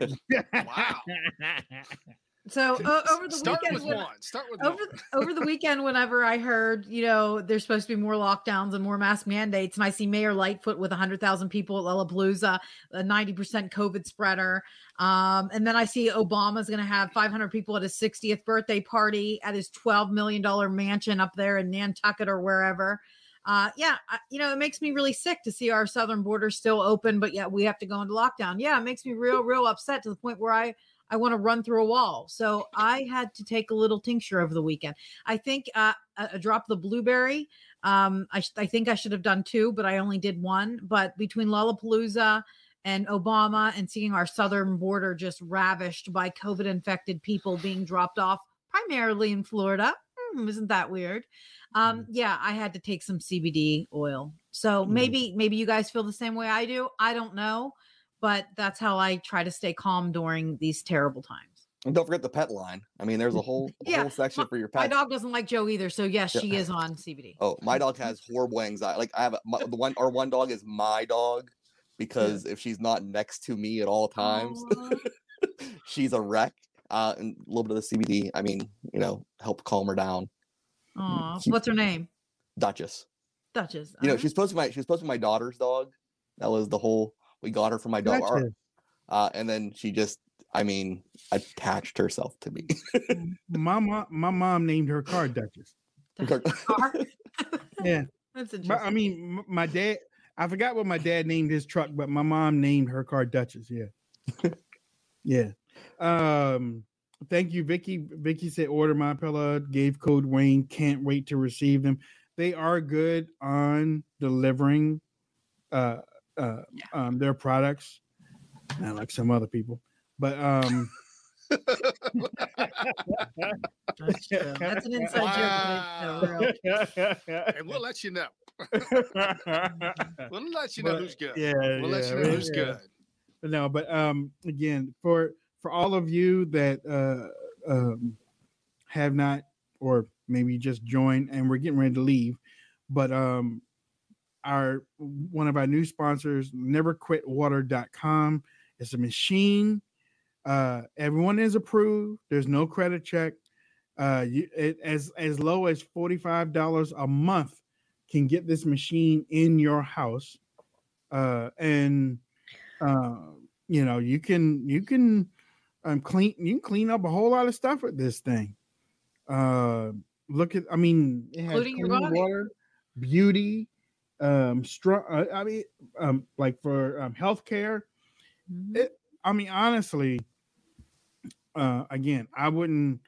wow. So uh, over the Start weekend, when- one. Start with over over the weekend, whenever I heard, you know, there's supposed to be more lockdowns and more mask mandates, and I see Mayor Lightfoot with 100,000 people at Lollapalooza, a 90% COVID spreader, um, and then I see Obama's going to have 500 people at his 60th birthday party at his 12 million dollar mansion up there in Nantucket or wherever. Uh, yeah, I- you know, it makes me really sick to see our southern border still open, but yet we have to go into lockdown. Yeah, it makes me real, real upset to the point where I I want to run through a wall. So I had to take a little tincture over the weekend. I think uh, a, a drop of the blueberry. Um, I, sh- I think I should have done two, but I only did one. But between Lollapalooza and Obama and seeing our southern border just ravished by COVID infected people being dropped off primarily in Florida. Hmm, isn't that weird? Um, yeah, I had to take some CBD oil. So maybe maybe you guys feel the same way I do. I don't know, but that's how I try to stay calm during these terrible times. And don't forget the pet line. I mean, there's a whole a Yeah, whole section for your pet. My dog doesn't like Joe either, so yes, Yeah. she is on CBD. Oh, my dog has horrible anxiety. Like I have a, my, the one, our one dog is my dog because if she's not next to me at all times, she's a wreck. Uh, and a little bit of the CBD. I mean, you know, help calm her down. Aw, what's her name? Duchess. Duchess. You know, Uh-huh. she's supposed to be my she's supposed to be my daughter's dog. That was the whole we got her for my dog. our- Duchess. Uh, and then she just, I mean, attached herself to me. my mom, my mom named her car Duchess. Yeah, That's But, interesting. I mean, my dad. I forgot what my dad named his truck, but my mom named her car Duchess. Yeah, yeah. Um, thank you, Vicky. Vicky said order my pillow. Gave code Wayne. Can't wait to receive them. They are good on delivering uh, uh, um, their products, not like some other people. But um, That's true. That's an inside joke. but it's so and we'll let you know. we'll let you know But, who's good. Yeah, we'll let you know who's yeah. good. But no, but um, again, for for all of you that uh, um, have not, or maybe just joined, and we're getting ready to leave, but um, our one of our new sponsors, NeverQuitWater.com, It's a machine. Uh, everyone is approved. There's no credit check. Uh, you, it, as as low as forty five dollars a month can get this machine in your house, uh, and uh, you know you can you can um, clean you can clean up a whole lot of stuff with this thing. Uh, look at I mean, it has Including your clean body. water, beauty, um, strong. Uh, I mean, um, like for um, healthcare. Mm-hmm. It, I mean, honestly, uh, again, I wouldn't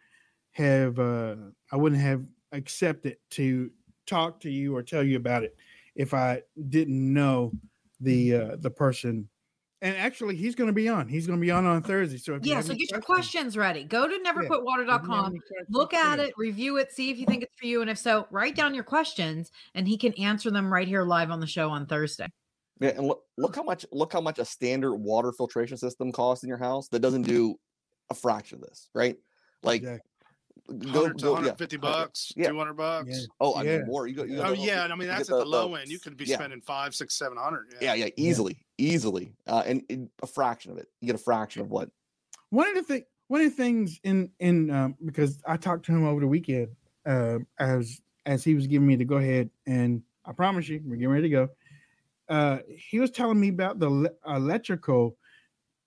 have uh, I wouldn't have accepted to talk to you or tell you about it if I didn't know the uh, the person. And actually, he's going to be on. He's going to be on on Thursday. So if Yeah, so any get your questions- questions ready. Go to neverquitwater.com, any questions, look at it, review it, see if you think it's for you. And if so, write down your questions and he can answer them right here live on the show on Thursday. Yeah, and look, look how much look how much a standard water filtration system costs in your house that doesn't do a fraction of this, right? Like go 100 to go yeah, 150 uh, bucks, yeah. 200 bucks. Oh, I Yeah. mean more. You go. You Oh go- yeah, you I mean that's at the low the- end. You could be yeah. spending five, six, seven hundred. Yeah, yeah, easily, easily, uh, and, and a fraction of it. You get a fraction of what one of the thing one of the things in in um, because I talked to him over the weekend uh, as as he was giving me the go ahead, and I promise you, we're getting ready to go. Uh, he was telling me about the le- electrical.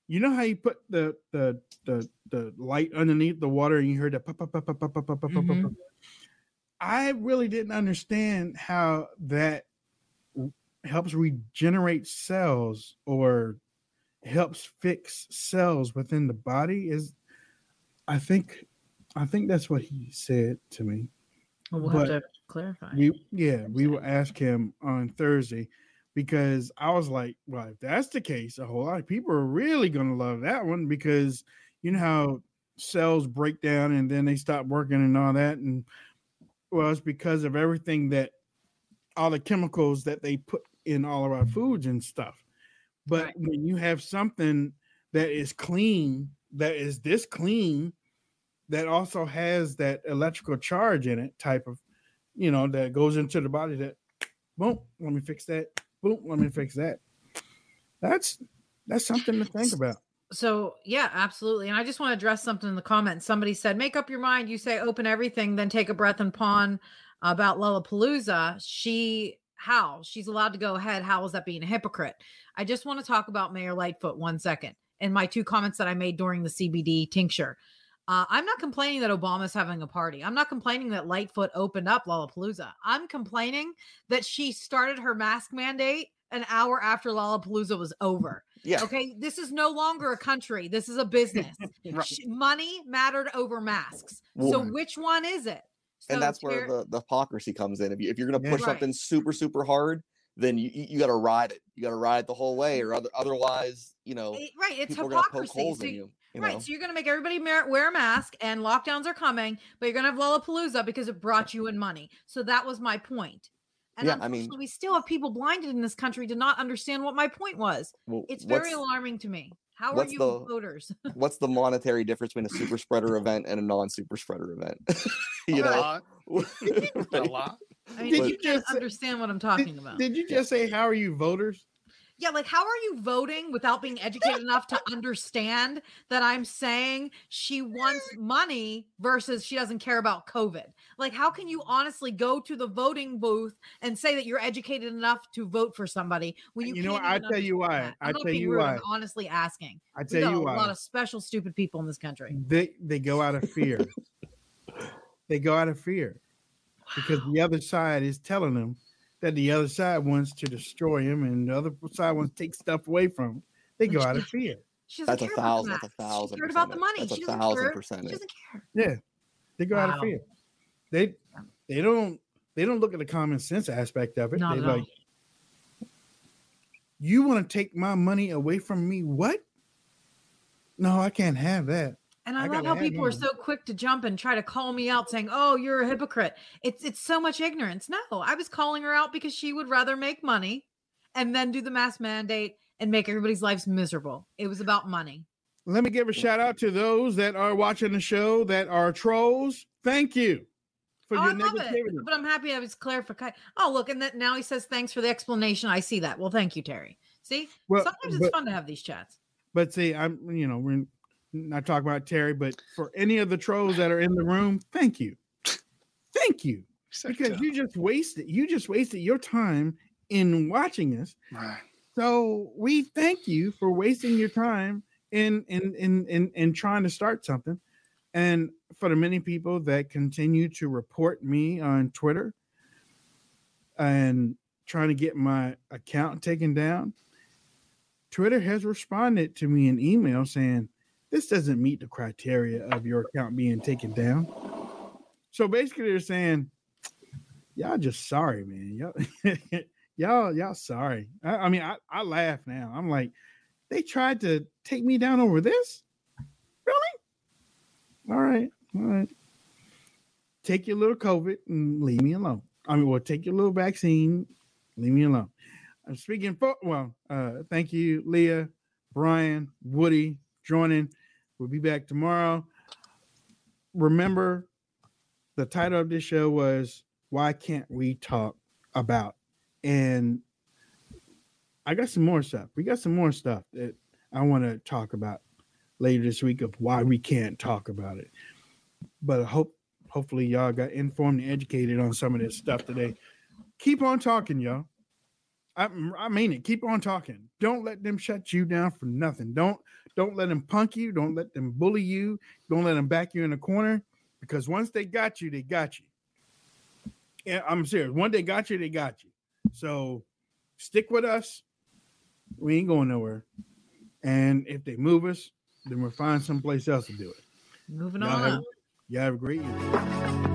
You know how you put the the the the light underneath the water, and you heard the pop pop pop pop pop pop pop pop pop. Mhm. pop. I really didn't understand how that w- helps regenerate cells or helps fix cells within the body is I think I think that's what he said to me. Well, we'll But have to clarify. We yeah, we will ask him on Thursday because I was like, well, if that's the case, a whole lot of people are really gonna love that one because you know how cells break down and then they stop working and all that. And well, it's because of everything that all the chemicals that they put in all of our foods and stuff. But when you have something that is clean, that is this clean, that also has that electrical charge in it, type of, you know, that goes into the body. That boom, let me fix that. Boom, let me fix that. That's that's something to think about. So yeah, absolutely. And I just want to address something in the comments. Somebody said, "Make up your mind." You say, "Open everything," then take a breath and pawn about Lollapalooza. She how she's allowed to go ahead. How is that being a hypocrite? I just want to talk about Mayor Lightfoot one second and my two comments that I made during the CBD tincture. Uh, I'm not complaining that Obama's having a party. I'm not complaining that Lightfoot opened up Lollapalooza. I'm complaining that she started her mask mandate an hour after Lollapalooza was over. Yeah. Okay. This is no longer a country. This is a business. Right. Money mattered over masks. So which one is it? So and that's where the, the hypocrisy comes in. If you if you're gonna Yeah. push Right. something super super hard, then you you got to ride it. You got to ride it the whole way, or other, otherwise, you know, right. It's people are poke hypocrisy. So you- you. right. know? So you're going to make everybody wear a mask and lockdowns are coming, but you're going to have Lollapalooza because it brought you in money. So that was my point. And Yeah, I mean- we still have people blinded in this country to not understand what my point was. Well, It's very alarming to me. How are you the- voters? What's the monetary difference between a super spreader event and a non super spreader event? you A know, lot. A lot. I mean, Did you you can't just understand what I'm talking about. Did you just say how are you voters? Yeah, like how are you voting without being educated enough to understand that I'm saying she wants money versus she doesn't care about COVID? Like, how can you honestly go to the voting booth and say that you're educated enough to vote for somebody when you, You know? I tell you why. I tell you why. Honestly asking. I tell you a why. lot of special stupid people in this country. They they go out of fear. they go out of fear because the other side is telling them that the other side wants to destroy him and the other side wants to take stuff away from him. They go out of fear. She doesn't that's a care about the thousand. That's a masks. She thousand. cared about the money. That's She a doesn't thousand care. percent. She doesn't care. Yeah, they go out of fear. They they don't they don't look at the common sense aspect of it. Not they at all. like, you want to take my money away from me? What? No, I can't have that. And I, I love how people are so quick to jump and try to call me out saying, "Oh, you're a hypocrite." It's it's so much ignorance. No, I was calling her out because she would rather make money and then do the mask mandate and make everybody's lives miserable. It was about money. Let me give a shout out to those that are watching the show that are trolls. Thank you for oh, your I love negativity. it. But I'm happy I was clarified. Oh, look, and that now he says thanks for the explanation. I see that. Well, thank you, Terry. See, Well, sometimes it's but- fun to have these chats. But see, I'm you know we're not talking about Terry, but for any of the trolls that are in the room, thank you, thank you, because you just wasted you just wasted your time in watching us. Right. So we thank you for wasting your time in in in in, in trying to start something. And for the many people that continue to report me on Twitter and trying to get my account taken down, Twitter has responded to me in email saying this doesn't meet the criteria of your account being taken down. So basically, they're saying, y'all just sorry, man. Y'all, y'all, y'all sorry. I, I mean, I, I laugh now. I'm like, they tried to take me down over this? Really? All right. All right. Take your little COVID and leave me alone. I mean, well, take your little vaccine, leave me alone. I'm speaking for, well, uh, thank you, Leah, Brian, Woody, joining. We'll be back tomorrow. Remember, the title of this show was Why Can't We Talk About? And I got some more stuff. We got some more stuff that I want to talk about later this week of why we can't talk about it. But I hope hopefully y'all got informed and educated on some of this stuff today. Keep on talking, y'all. I, I mean it. Keep on talking. Don't let them shut you down for nothing. Don't don't let them punk you. Don't let them bully you. Don't let them back you in the corner. Because once they got you, they got you. Yeah, I'm serious. Once they got you, they got you. So stick with us. We ain't going nowhere. And if they move us, then we'll find someplace else to do it. Moving Y'all on have, y'all have a great evening.